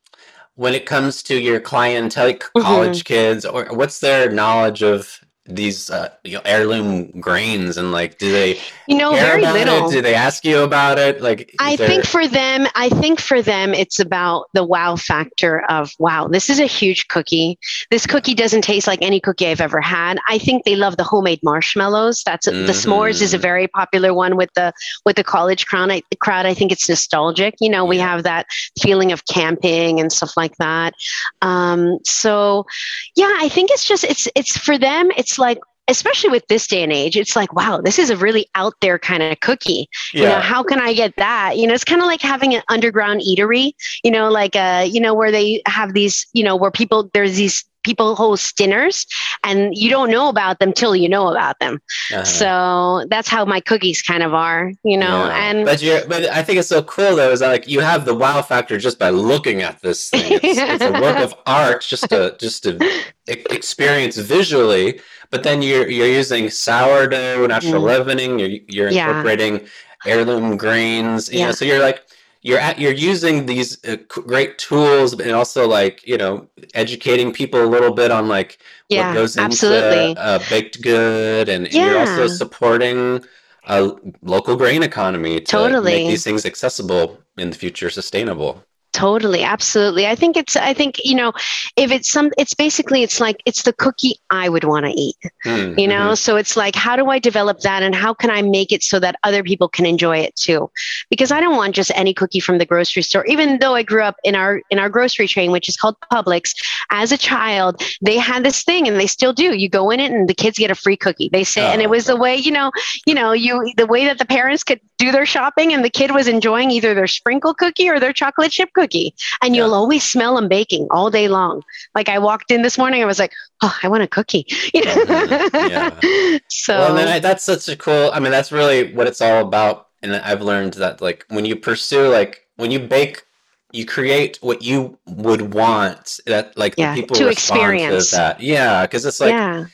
when it comes to your clientele, college mm-hmm. kids, or what's their knowledge of these uh, you know, heirloom grains and like do they you know very little it? do they ask you about it? Like i there... think for them i think for them it's about the wow factor of wow this is a huge cookie. This cookie doesn't taste like any cookie i've ever had. I think they love the homemade marshmallows. That's mm-hmm. the s'mores is a mm-hmm. very popular one with the with the college crowd. I, crowd. I think it's nostalgic. You know we have that feeling of camping and stuff like that. Um so yeah i think it's just it's it's for them it's like especially with this day and age, it's like, wow, this is a really out there kind of cookie. Yeah. You know, how can I get that? You know, it's kind of like having an underground eatery, you know, like, uh, you know, where they have these, you know, where people, there's these people host dinners and you don't know about them till you know about them. Uh-huh. So that's how my cookies kind of are, you know. Yeah. And but you but I think it's so cool though is that like you have the wow factor just by looking at this thing. It's, it's a work of art just to just to experience visually. But then you're you're using sourdough, natural mm. leavening. You're you're incorporating yeah. heirloom grains. You yeah. know, so you're like you're at you're using these uh, great tools and also like you know educating people a little bit on like yeah, what goes absolutely. into a baked good and, and yeah. you're also supporting a local grain economy to totally. make these things accessible in the future sustainable totally absolutely. I think it's i think you know if it's some it's basically it's like it's the cookie i would want to eat mm-hmm. you know? so it's like how do i develop that and how can i make it so that other people can enjoy it too? Because i don't want just any cookie from the grocery store. Even though i grew up in our in our grocery chain which is called publix as a child they had this thing and they still do. You go in it and the kids get a free cookie. They say oh, and it was the way you know you know you the way that the parents could do their shopping and the kid was enjoying either their sprinkle cookie or their chocolate chip cookie cookie and yeah. you'll always smell them baking all day long. Like I walked in this morning, I was like, oh, I want a cookie. You know? mm-hmm. yeah. So well, I, that's such a cool. I mean, that's really what it's all about. And I've learned that like when you pursue like when you bake you create what you would want that like yeah, people to experience to that yeah because it's like.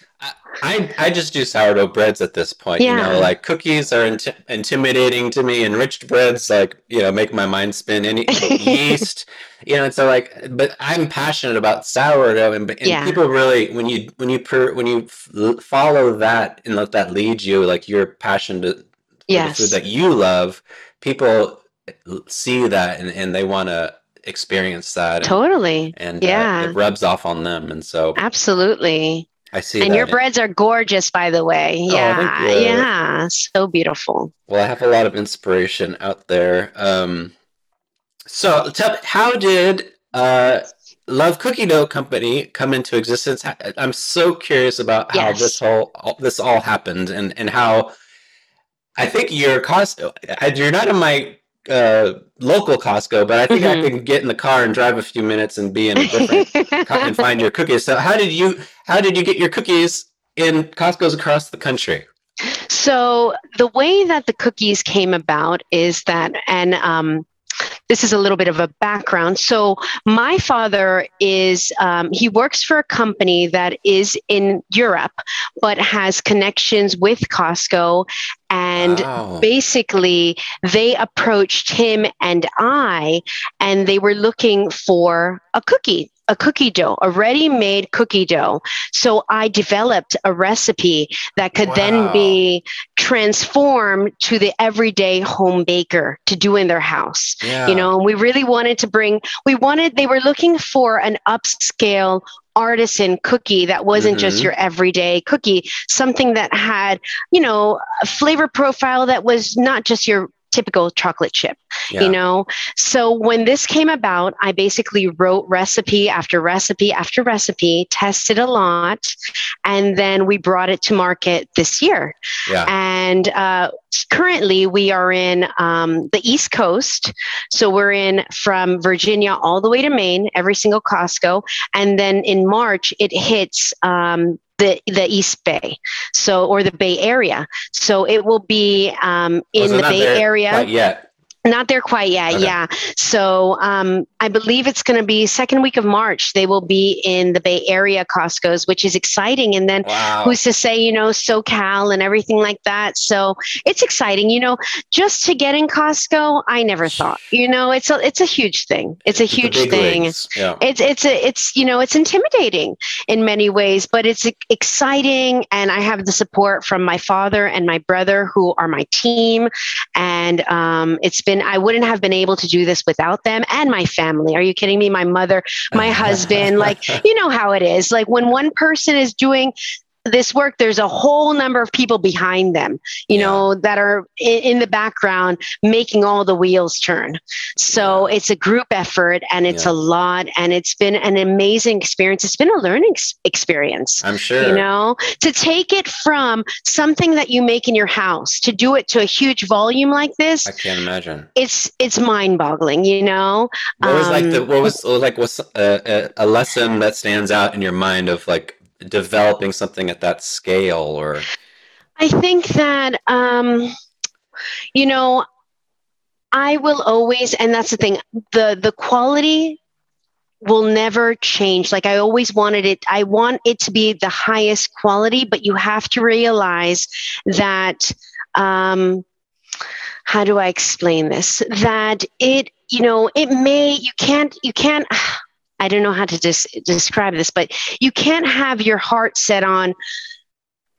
I, I just do sourdough breads at this point. Yeah. You know, like cookies are int- intimidating to me. Enriched breads, like you know, make my mind spin. Any yeast, you know. And so, like, but I'm passionate about sourdough, and, and yeah. people really, when you when you per, when you f- follow that and let that lead you, like your passion to yes. the food that you love, people see that and, and they want to experience that. Totally. And, yeah, uh, it rubs off on them, and so absolutely. I see. And your breads are gorgeous, by the way. Oh, yeah, yeah, so beautiful. Well, I have a lot of inspiration out there. Um, so, tell, how did uh, Love Cookie Dough Company come into existence? I'm so curious about how yes. this whole this all happened and and how. I think your cost. You're not in my uh, local Costco, but I think mm-hmm. I can get in the car and drive a few minutes and be in a different and find your cookies. So how did you how did you get your cookies in Costco's across the country? So the way that the cookies came about is that, and um, this is a little bit of a background. So my father is um, he works for a company that is in Europe, but has connections with Costco. And Wow. basically, they approached him and I, and they were looking for a cookie, a cookie dough, a ready made cookie dough. So I developed a recipe that could Wow. then be transformed to the everyday home baker to do in their house Yeah. you know and we really wanted to bring we wanted they were looking for an upscale artisan cookie that wasn't just Mhm. your everyday cookie something that had you know a flavor profile that was not just your typical chocolate chip Yeah. you know so when this came about i basically wrote recipe after recipe after recipe tested a lot and then we brought it to market this year Yeah. and uh, currently we are in um, the east coast so we're in from virginia all the way to maine every single costco and then in march it hits um, the, the East Bay, so or the Bay Area. So it will be um, in it the Bay Area. yet. Not there quite yet, Okay. yeah. So um, I believe it's going to be second week of March. They will be in the Bay Area Costco's, which is exciting. And then Wow. who's to say, you know, SoCal and everything like that. So it's exciting. You know, just to get in Costco, I never thought. You know, it's a it's a huge thing. It's a huge thing. Yeah. It's it's a it's you know it's intimidating in many ways, but it's exciting, and I have the support from my father and my brother who are my team, and um, it's been I wouldn't have been able to do this without them and my family. Are you kidding me? My mother, my husband, like you know how it is. Like when one person is doing this work there's a whole number of people behind them you Yeah. know that are in, in the background making all the wheels turn so it's a group effort and it's Yeah. a lot and it's been an amazing experience it's been a learning ex- experience I'm sure. you know to take it from something that you make in your house to do it to a huge volume like this I can't imagine. it's it's mind boggling you know What was like the Um, what was like what's a, a, a lesson that stands out in your mind of like developing something at that scale or I think that um, you know, I will always, and that's the thing, the the quality will never change. Like I always wanted it, I want it to be the highest quality, but you have to realize that um how do I explain this? That it, you know, it may you can't you can't I don't know how to dis- describe this, but you can't have your heart set on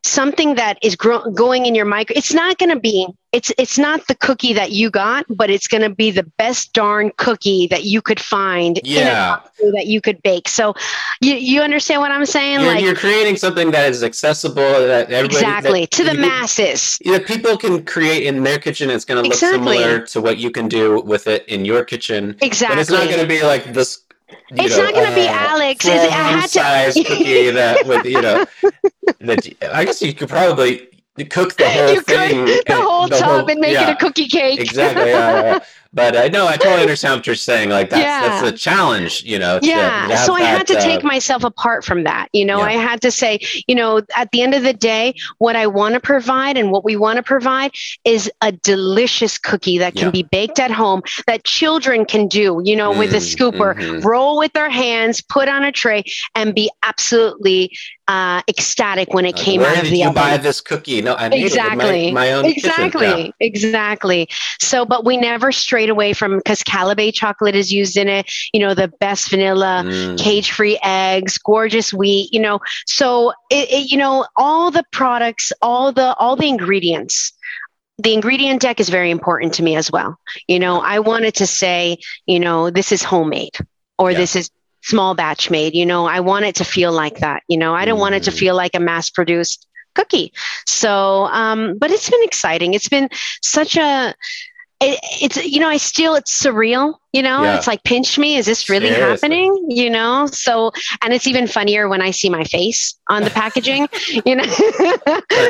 something that is gro- going in your micro it's not going to be it's it's not the cookie that you got but it's going to be the best darn cookie that you could find in a yeah. that you could bake. So you you understand what i'm saying? You're, like you're creating something that is accessible that everybody exactly that to the you- masses. You know, people can create in their kitchen it's going to look Exactly. similar to what you can do with it in your kitchen. Exactly but it's not going to be like this you It's know, not gonna be uh, Alex. It's- I had to- size cookie that with you know that I guess you could probably cook the whole you thing could the whole tub and make yeah. it a cookie cake exactly. Yeah, yeah. But I know I totally understand what you're saying. Like that's Yeah. that's a challenge, you know. yeah to have so i had to uh, take myself apart from that you know Yeah. i had to say you know at the end of the day what i want to provide and what we want to provide is a delicious cookie that can Yeah. be baked at home that children can do you know with a Mm, scooper mhm. roll with their hands put on a tray and be absolutely uh, ecstatic when it Like, came out of the you oven buy this cookie? No, I made Exactly. it my, my own exactly kitchen. exactly so but we never strayed away from because Callebaut chocolate is used in it you know the best vanilla Mm. cage free eggs gorgeous wheat you know so it, it you know all the products all the all the ingredients the ingredient deck is very important to me as well you know i wanted to say you know this is homemade or Yeah. this is small batch made you know i want it to feel like that you know i don't want it to Mhm. feel like a mass produced cookie so um but it's been exciting it's been such a it, it's you know i still it's surreal you know Yeah. it's like pinch me is this really Seriously. happening you know so and it's even funnier when i see my face on the packaging you know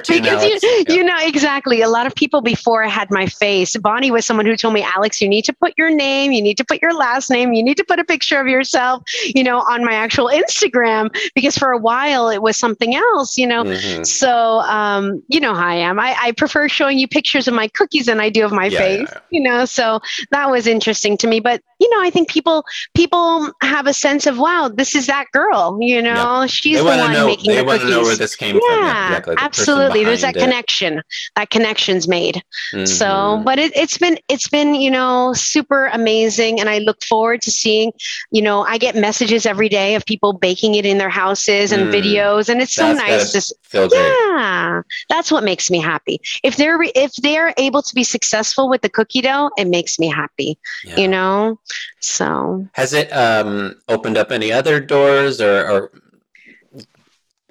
because you, yeah. you know exactly a lot of people before i had my face bonnie was someone who told me alex you need to put your name you need to put your last name you need to put a picture of yourself you know on my actual instagram because for a while it was something else you know Mhm. so um, you know how I am. I, I prefer showing you pictures of my cookies than I do of my Yeah, face. Yeah, you know so that was interesting to me but you know i think people people have a sense of wow this is that girl you know she's They the one know. making They the to know where cookies this came from. yeah, exactly. the absolutely. There's that it. connection. That connection's made. So, Mhm. but it, it's been it's been you know super amazing, and I look forward to seeing. You know, I get messages every day of people baking it in their houses and Mm. videos, and it's so That's nice gotta to s- great. yeah, that's what makes me happy. If they're if they're able to be successful with the cookie dough, it makes me happy. Yeah. You know, so Has it um, opened up any other doors or, or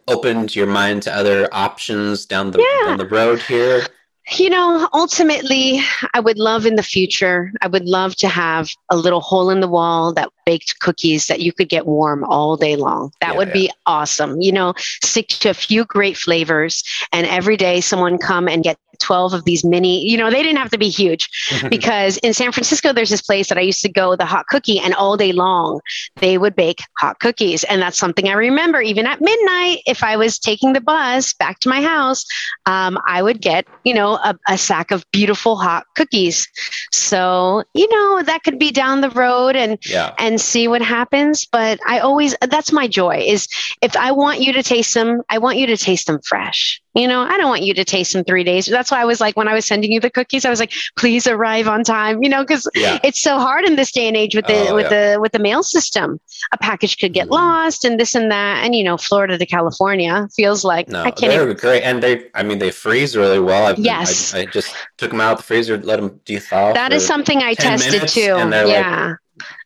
opened your mind to other options down the Yeah. down the road here? you know, ultimately, I would love in the future. I would love to have a little hole in the wall that baked cookies that you could get warm all day long. That Yeah, would yeah. be awesome. You know, stick to a few great flavors, and every day someone come and get 12 of these mini, you know, they didn't have to be huge because in San Francisco, there's this place that I used to go, the hot cookie, and all day long they would bake hot cookies. And that's something I remember even at midnight, if I was taking the bus back to my house, um, I would get, you know, a, a sack of beautiful hot cookies. So, you know, that could be down the road and yeah. and see what happens. But I always that's my joy is if I want you to taste them, I want you to taste them fresh. You know, I don't want you to taste them three days. That's why I was like, when I was sending you the cookies, I was like, please arrive on time. You know, because Yeah. it's so hard in this day and age with the Oh, with the with the mail system. A package could get Mhm. lost and this and that. And you know, Florida to California feels like No, I can't they're even great, and they. I mean, they freeze really well. I've, Yes. I, I just took them out of the freezer, let them dethaw. that is something I tested minutes, too. and they're like, yeah.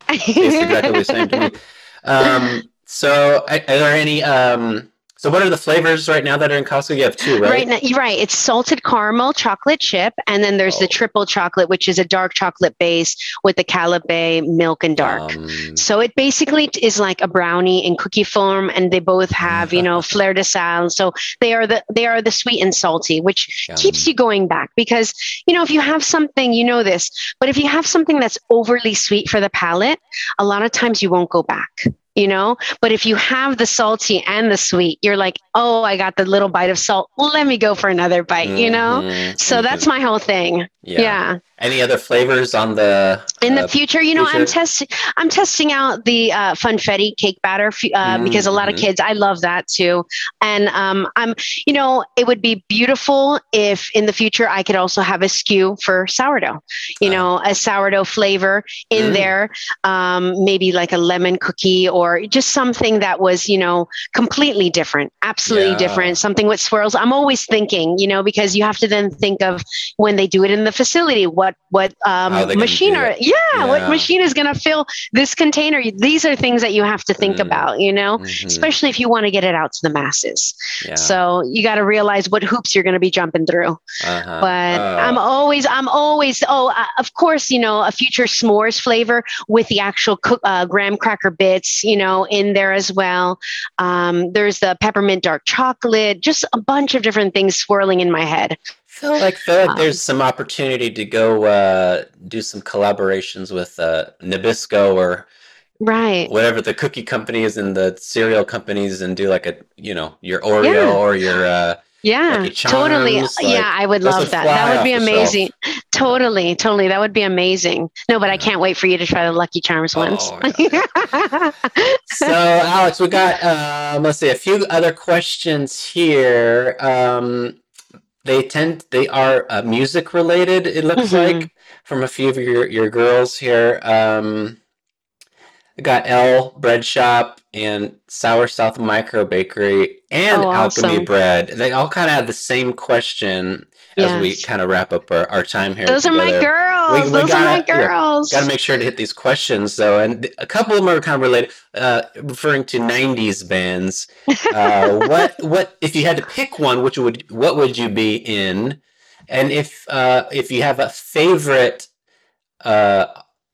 tastes exactly the same to me. Um, so, are, are there any? Um, so, what are the flavors right now that are in Costco? You have two, right? Right now, you're right. It's salted caramel chocolate chip, and then there's Oh. the triple chocolate, which is a dark chocolate base with the Callebaut milk and dark. Um, So it basically is like a brownie in cookie form, and they both have, you know, fleur de sal. So they are the they are the sweet and salty, which keeps you going back because you know if you have something, you know this, but if you have something that's overly sweet for the palate, a lot of times you won't go back. You know, but if you have the salty and the sweet, you're like, oh, I got the little bite of salt. Well, let me go for another bite. You know, Mhm, so that's mhm. my whole thing. yeah. Any other flavors on the? in uh, the future you know i'm testing i'm testing out the uh, funfetti cake batter uh, because a lot of Mhm. kids i love that too and um, i'm you know it would be beautiful if in the future i could also have a SKU for sourdough you Ah. know a sourdough flavor in Mm. there um, maybe like a lemon cookie or just something that was you know completely different absolutely Yeah. different something with swirls i'm always thinking you know because you have to then think of when they do it in the facility what what um, they gonna machine are it. yeah, what machine is going to fill this container. These are things that you have to think Mm. about you know Mhm, especially if you want to get it out to the masses. Yeah, so you got to realize what hoops you're going to be jumping through. Uh-huh. but Oh, i'm always i'm always oh uh, of course you know a future s'mores flavor with the actual cook, uh, graham cracker bits you know in there as well. Um, there's the peppermint dark chocolate just a bunch of different things swirling in my head feel like feel like there's some opportunity to go uh, do some collaborations with uh, Nabisco or right whatever the cookie companies and the cereal companies and do like a you know your Oreo Yeah. or your uh, Yeah, Lucky totally. Like, yeah, I would love that. That would be amazing. Totally, totally. That would be amazing. No, but I can't wait for you to try the Lucky Charms ones. Oh, so Alex, we got um, let's see a few other questions here. Um, they tend they are uh, music related. It looks Mhm. like from a few of your your girls here. Um, I got L Bread Shop and Sour South Micro Bakery and Oh, Alchemy. Bread. They all kind of have the same question as we kind of wrap up our, our time here. Those are my girls. We- we Those are my gotta- yeah, girls. Got to make sure to hit these questions though, and a couple of them are kind of related, uh, referring to '90s bands. Uh, what what if you had to pick one? Which would what would you be in? And if uh, if you have a favorite uh,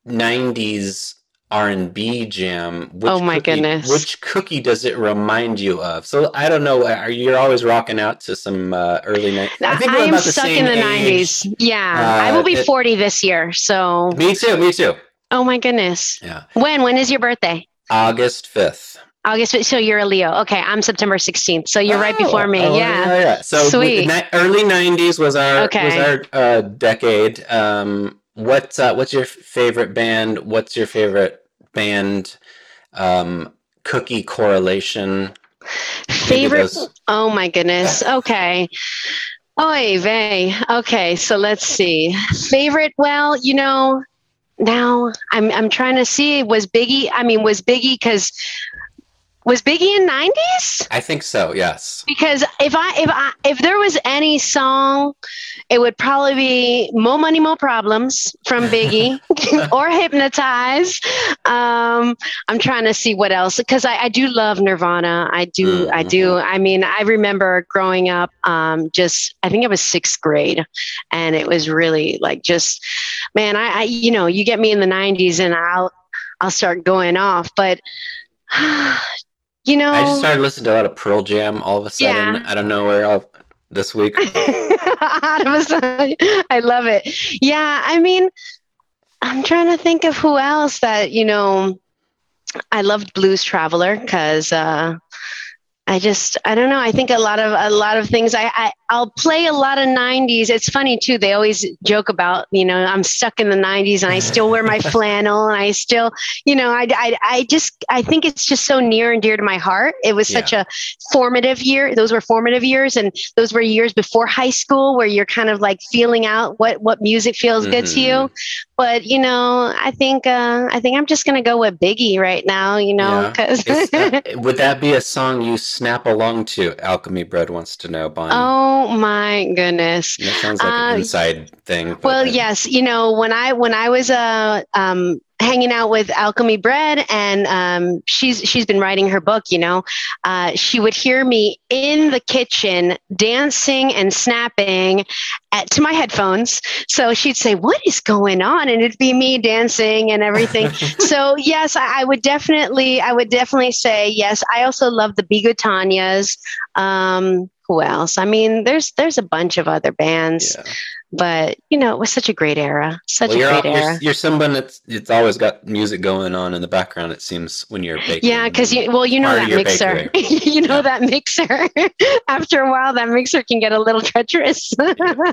'90s R and B jam, which Oh my cookie- goodness. which cookie does it remind you of? So I don't know. Are you you're always rocking out to some uh, early '90s? I, we're am about the stuck in the age. 90s. Yeah, I Uh, will be it- 40 this year. So, Me too. Me too. oh my goodness. Yeah. When? When is your birthday? August fifth. August. So you're a Leo. Okay, I'm September 16th. So you're right Oh, before me. oh, yeah. yeah, yeah. So Sweet. ni- early '90s was our Okay. was our uh, decade. Um, What's uh, what's your favorite band? What's your favorite band um, cookie correlation? Favorite? Oh my goodness. Okay. Oy vey. Okay, so let's see. Favorite? Well, you know, now I'm I'm trying to see. Was Biggie? I mean, was Biggie because was Biggie in '90s? I think so. Yes. Because if I if I if there was any song, it would probably be "More Money, More Problems" from Biggie or "Hypnotize." Um, I'm trying to see what else because I, I, do love Nirvana. I do. Mm-hmm. I do. I mean, I remember growing up. Um, just I think it was sixth grade, and it was really like just man. I, I you know you get me in the '90s, and I'll I'll start going off, but. You know, I just started listening to a lot of Pearl Jam all of a sudden. Yeah. I don't know where I'll, this week. out of a sudden, I love it. Yeah, I mean, I'm trying to think of who else that you know. I loved Blues Traveler because uh, I just I don't know. I think a lot of a lot of things. I, I I'll play a lot of '90s. It's funny too. They always joke about you know I'm stuck in the '90s and I still wear my flannel and I still you know I, I I just I think it's just so near and dear to my heart. It was such yeah. a formative year. Those were formative years and those were years before high school where you're kind of like feeling out what what music feels mm-hmm. good to you. Mm-hmm. But you know I think uh, I think I'm just gonna go with Biggie right now. You know because yeah. would that be a song you snap along to? Alchemy Bread wants to know, Bonnie. Oh my goodness! That sounds like an uh, inside thing. Well, yes, you know when I when I was uh, um, hanging out with Alchemy Bread, and um, she's she's been writing her book. You know, uh, she would hear me in the kitchen dancing and snapping at, to my headphones. So she'd say, "What is going on?" And it'd be me dancing and everything. so yes, I, I, would definitely, I would definitely say yes. I also love the Bigotanyas. Um, who else? I mean, there's there's a bunch of other bands. Yeah but you know it was such a great era such well, a great era. you're, someone that's it's always got music going on in the background it seems when you're baking yeah because you well you know that mixer. you know yeah. that mixer. After a while that mixer can get a little treacherous. Uh,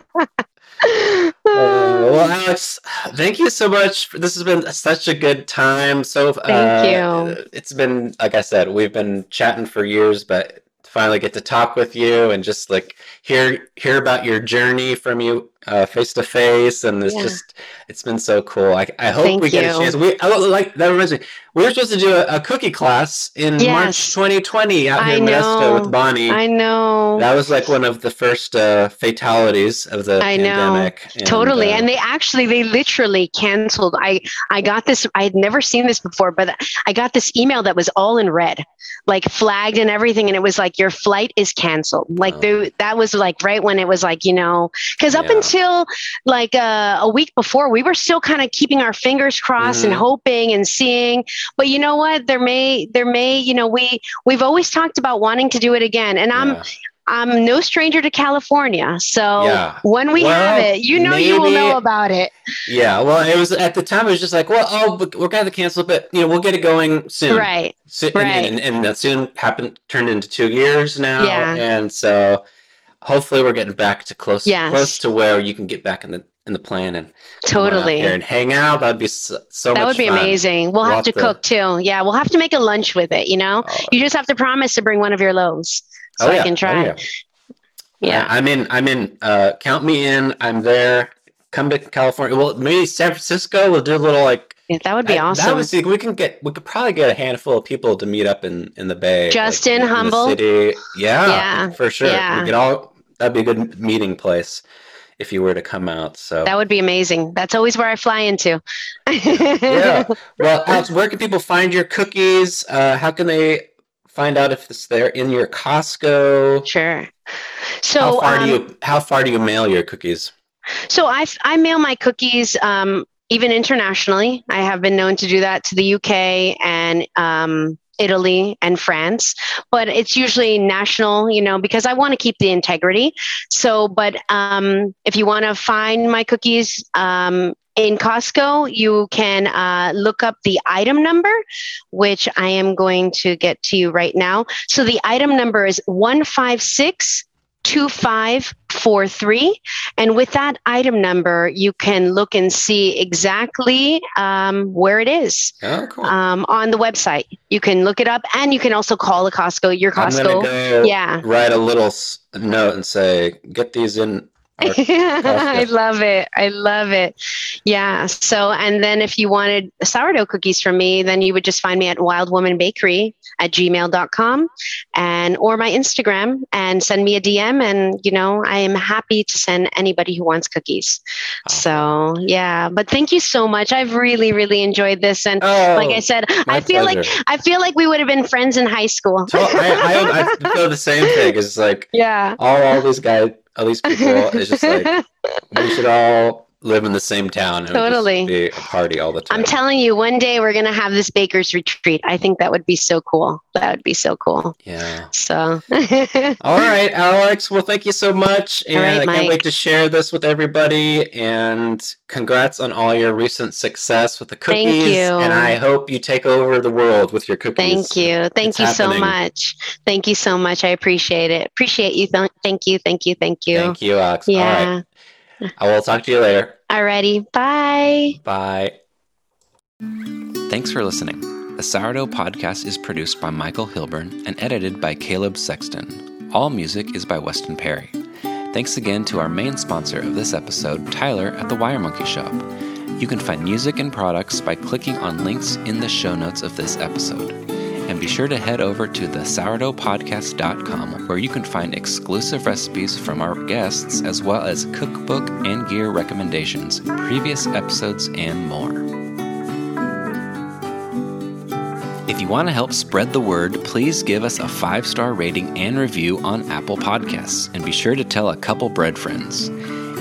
well alex thank you so much this has been such a good time. So thank uh, you. it's been like i said we've been chatting for years but finally get to talk with you and just like hear hear about your journey from you face to face, and it's yeah. just it's been so cool. I, I hope Thank we get you. a chance. We I, like that reminds me. We were supposed to do a, a cookie class in yes. March 2020 out here in Modesto with Bonnie. I know that was like one of the first uh, fatalities of the I pandemic. Know and, totally, uh, and they actually they literally canceled. I I got this. I had never seen this before, but I got this email that was all in red like flagged and everything and it was like your flight is canceled like oh. that was like right when it was like you know because up yeah. until like uh, a week before we were still kind of keeping our fingers crossed mm-hmm. and hoping and seeing but you know what there may there may you know we we've always talked about wanting to do it again and i'm I'm no stranger to California. So yeah. when we well, have it, you know maybe, you will know about it. Yeah. Well, it was at the time, it was just like, well, oh, we're going to cancel it, but, you know, we'll get it going soon. Right. So, right. And, and, and, that soon happened, turned into two years now. Yeah. And so hopefully we're getting back to close, yes. close to where you can get back in the, in the plan and totally and hang out. That'd be so, so That would be fun. amazing. We'll, we'll have, have to, cook too. Yeah. We'll have to make a lunch with it. You know, oh. you just have to promise to bring one of your loaves so oh, yeah. I can try. Oh, yeah. Yeah, I'm in. I'm in. Uh, count me in. I'm there. Come to California. Well, maybe San Francisco. We'll do a little like. Yeah, that would be I, awesome. That would see, we can get. We could probably get a handful of people to meet up in in the Bay. Justin like, Humble. city. Yeah, yeah, for sure. Yeah. We could all. That'd be a good meeting place if you were to come out. So that would be amazing. That's always where I fly into. yeah. Well, Alex, where can people find your cookies? Uh, how can they find out if it's there in your Costco? Sure. So how far um, do you how far do you mail your cookies? So I I mail my cookies um, even internationally. I have been known to do that to the UK and um, Italy and France, but it's usually national, you know, because I want to keep the integrity. So, but um, if you want to find my cookies, um, in Costco, you can uh, look up the item number, which I am going to get to you right now. So the item number is 156 2543. And with that item number, you can look and see exactly um, where it is Oh, cool. um, on the website. You can look it up and you can also call a Costco, your Costco. go Yeah. write a little note and say, "Get these in." Our- I love it. I love it. Yeah. So, and then if you wanted sourdough cookies from me, then you would just find me at Wild Woman Bakery at gmail.com and or my Instagram and send me a DM. And, you know, I am happy to send anybody who wants cookies. So, yeah. But thank you so much. I've really, really enjoyed this. And oh, like I said, I feel like. I feel like we would have been friends in high school. So I, I, I feel the same thing. It's like yeah. all all these guys, all least people. It's just like we should all live in the same town and it would just Totally. be a party all the time. I'm telling you, one day we're going to have this baker's retreat. I think that would be so cool. That would be so cool. yeah. So, All right, Alex. Well, thank you so much, and right, I can't wait to share this with everybody. And congrats on all your recent success with the cookies. Thank you. And I hope you take over the world with your cookies. thank you. Thank It's you so much. Thank you so much. I appreciate it. Appreciate you. Th- thank you. Thank you. Thank you. Thank you, Alex. All Yeah. right. I will talk to you later. Alrighty. Bye. Bye. Thanks for listening. The Sourdough Podcast is produced by Michael Hilburn and edited by Caleb Sexton. All music is by Weston Perry. Thanks again to our main sponsor of this episode, Tyler at the Wire Monkey Shop. You can find music and products by clicking on links in the show notes of this episode. And be sure to head over to the sourdoughpodcast.com where you can find exclusive recipes from our guests as well as cookbook and gear recommendations, previous episodes, and more. If you want to help spread the word, please give us a five star rating and review on Apple Podcasts, and be sure to tell a couple bread friends.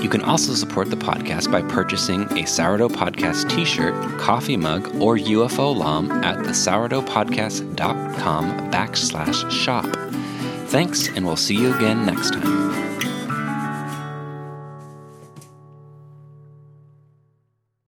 You can also support the podcast by purchasing a Sourdough Podcast t shirt, coffee mug, or UFO lame at the sourdoughpodcast.com backslash shop. Thanks, and we'll see you again next time.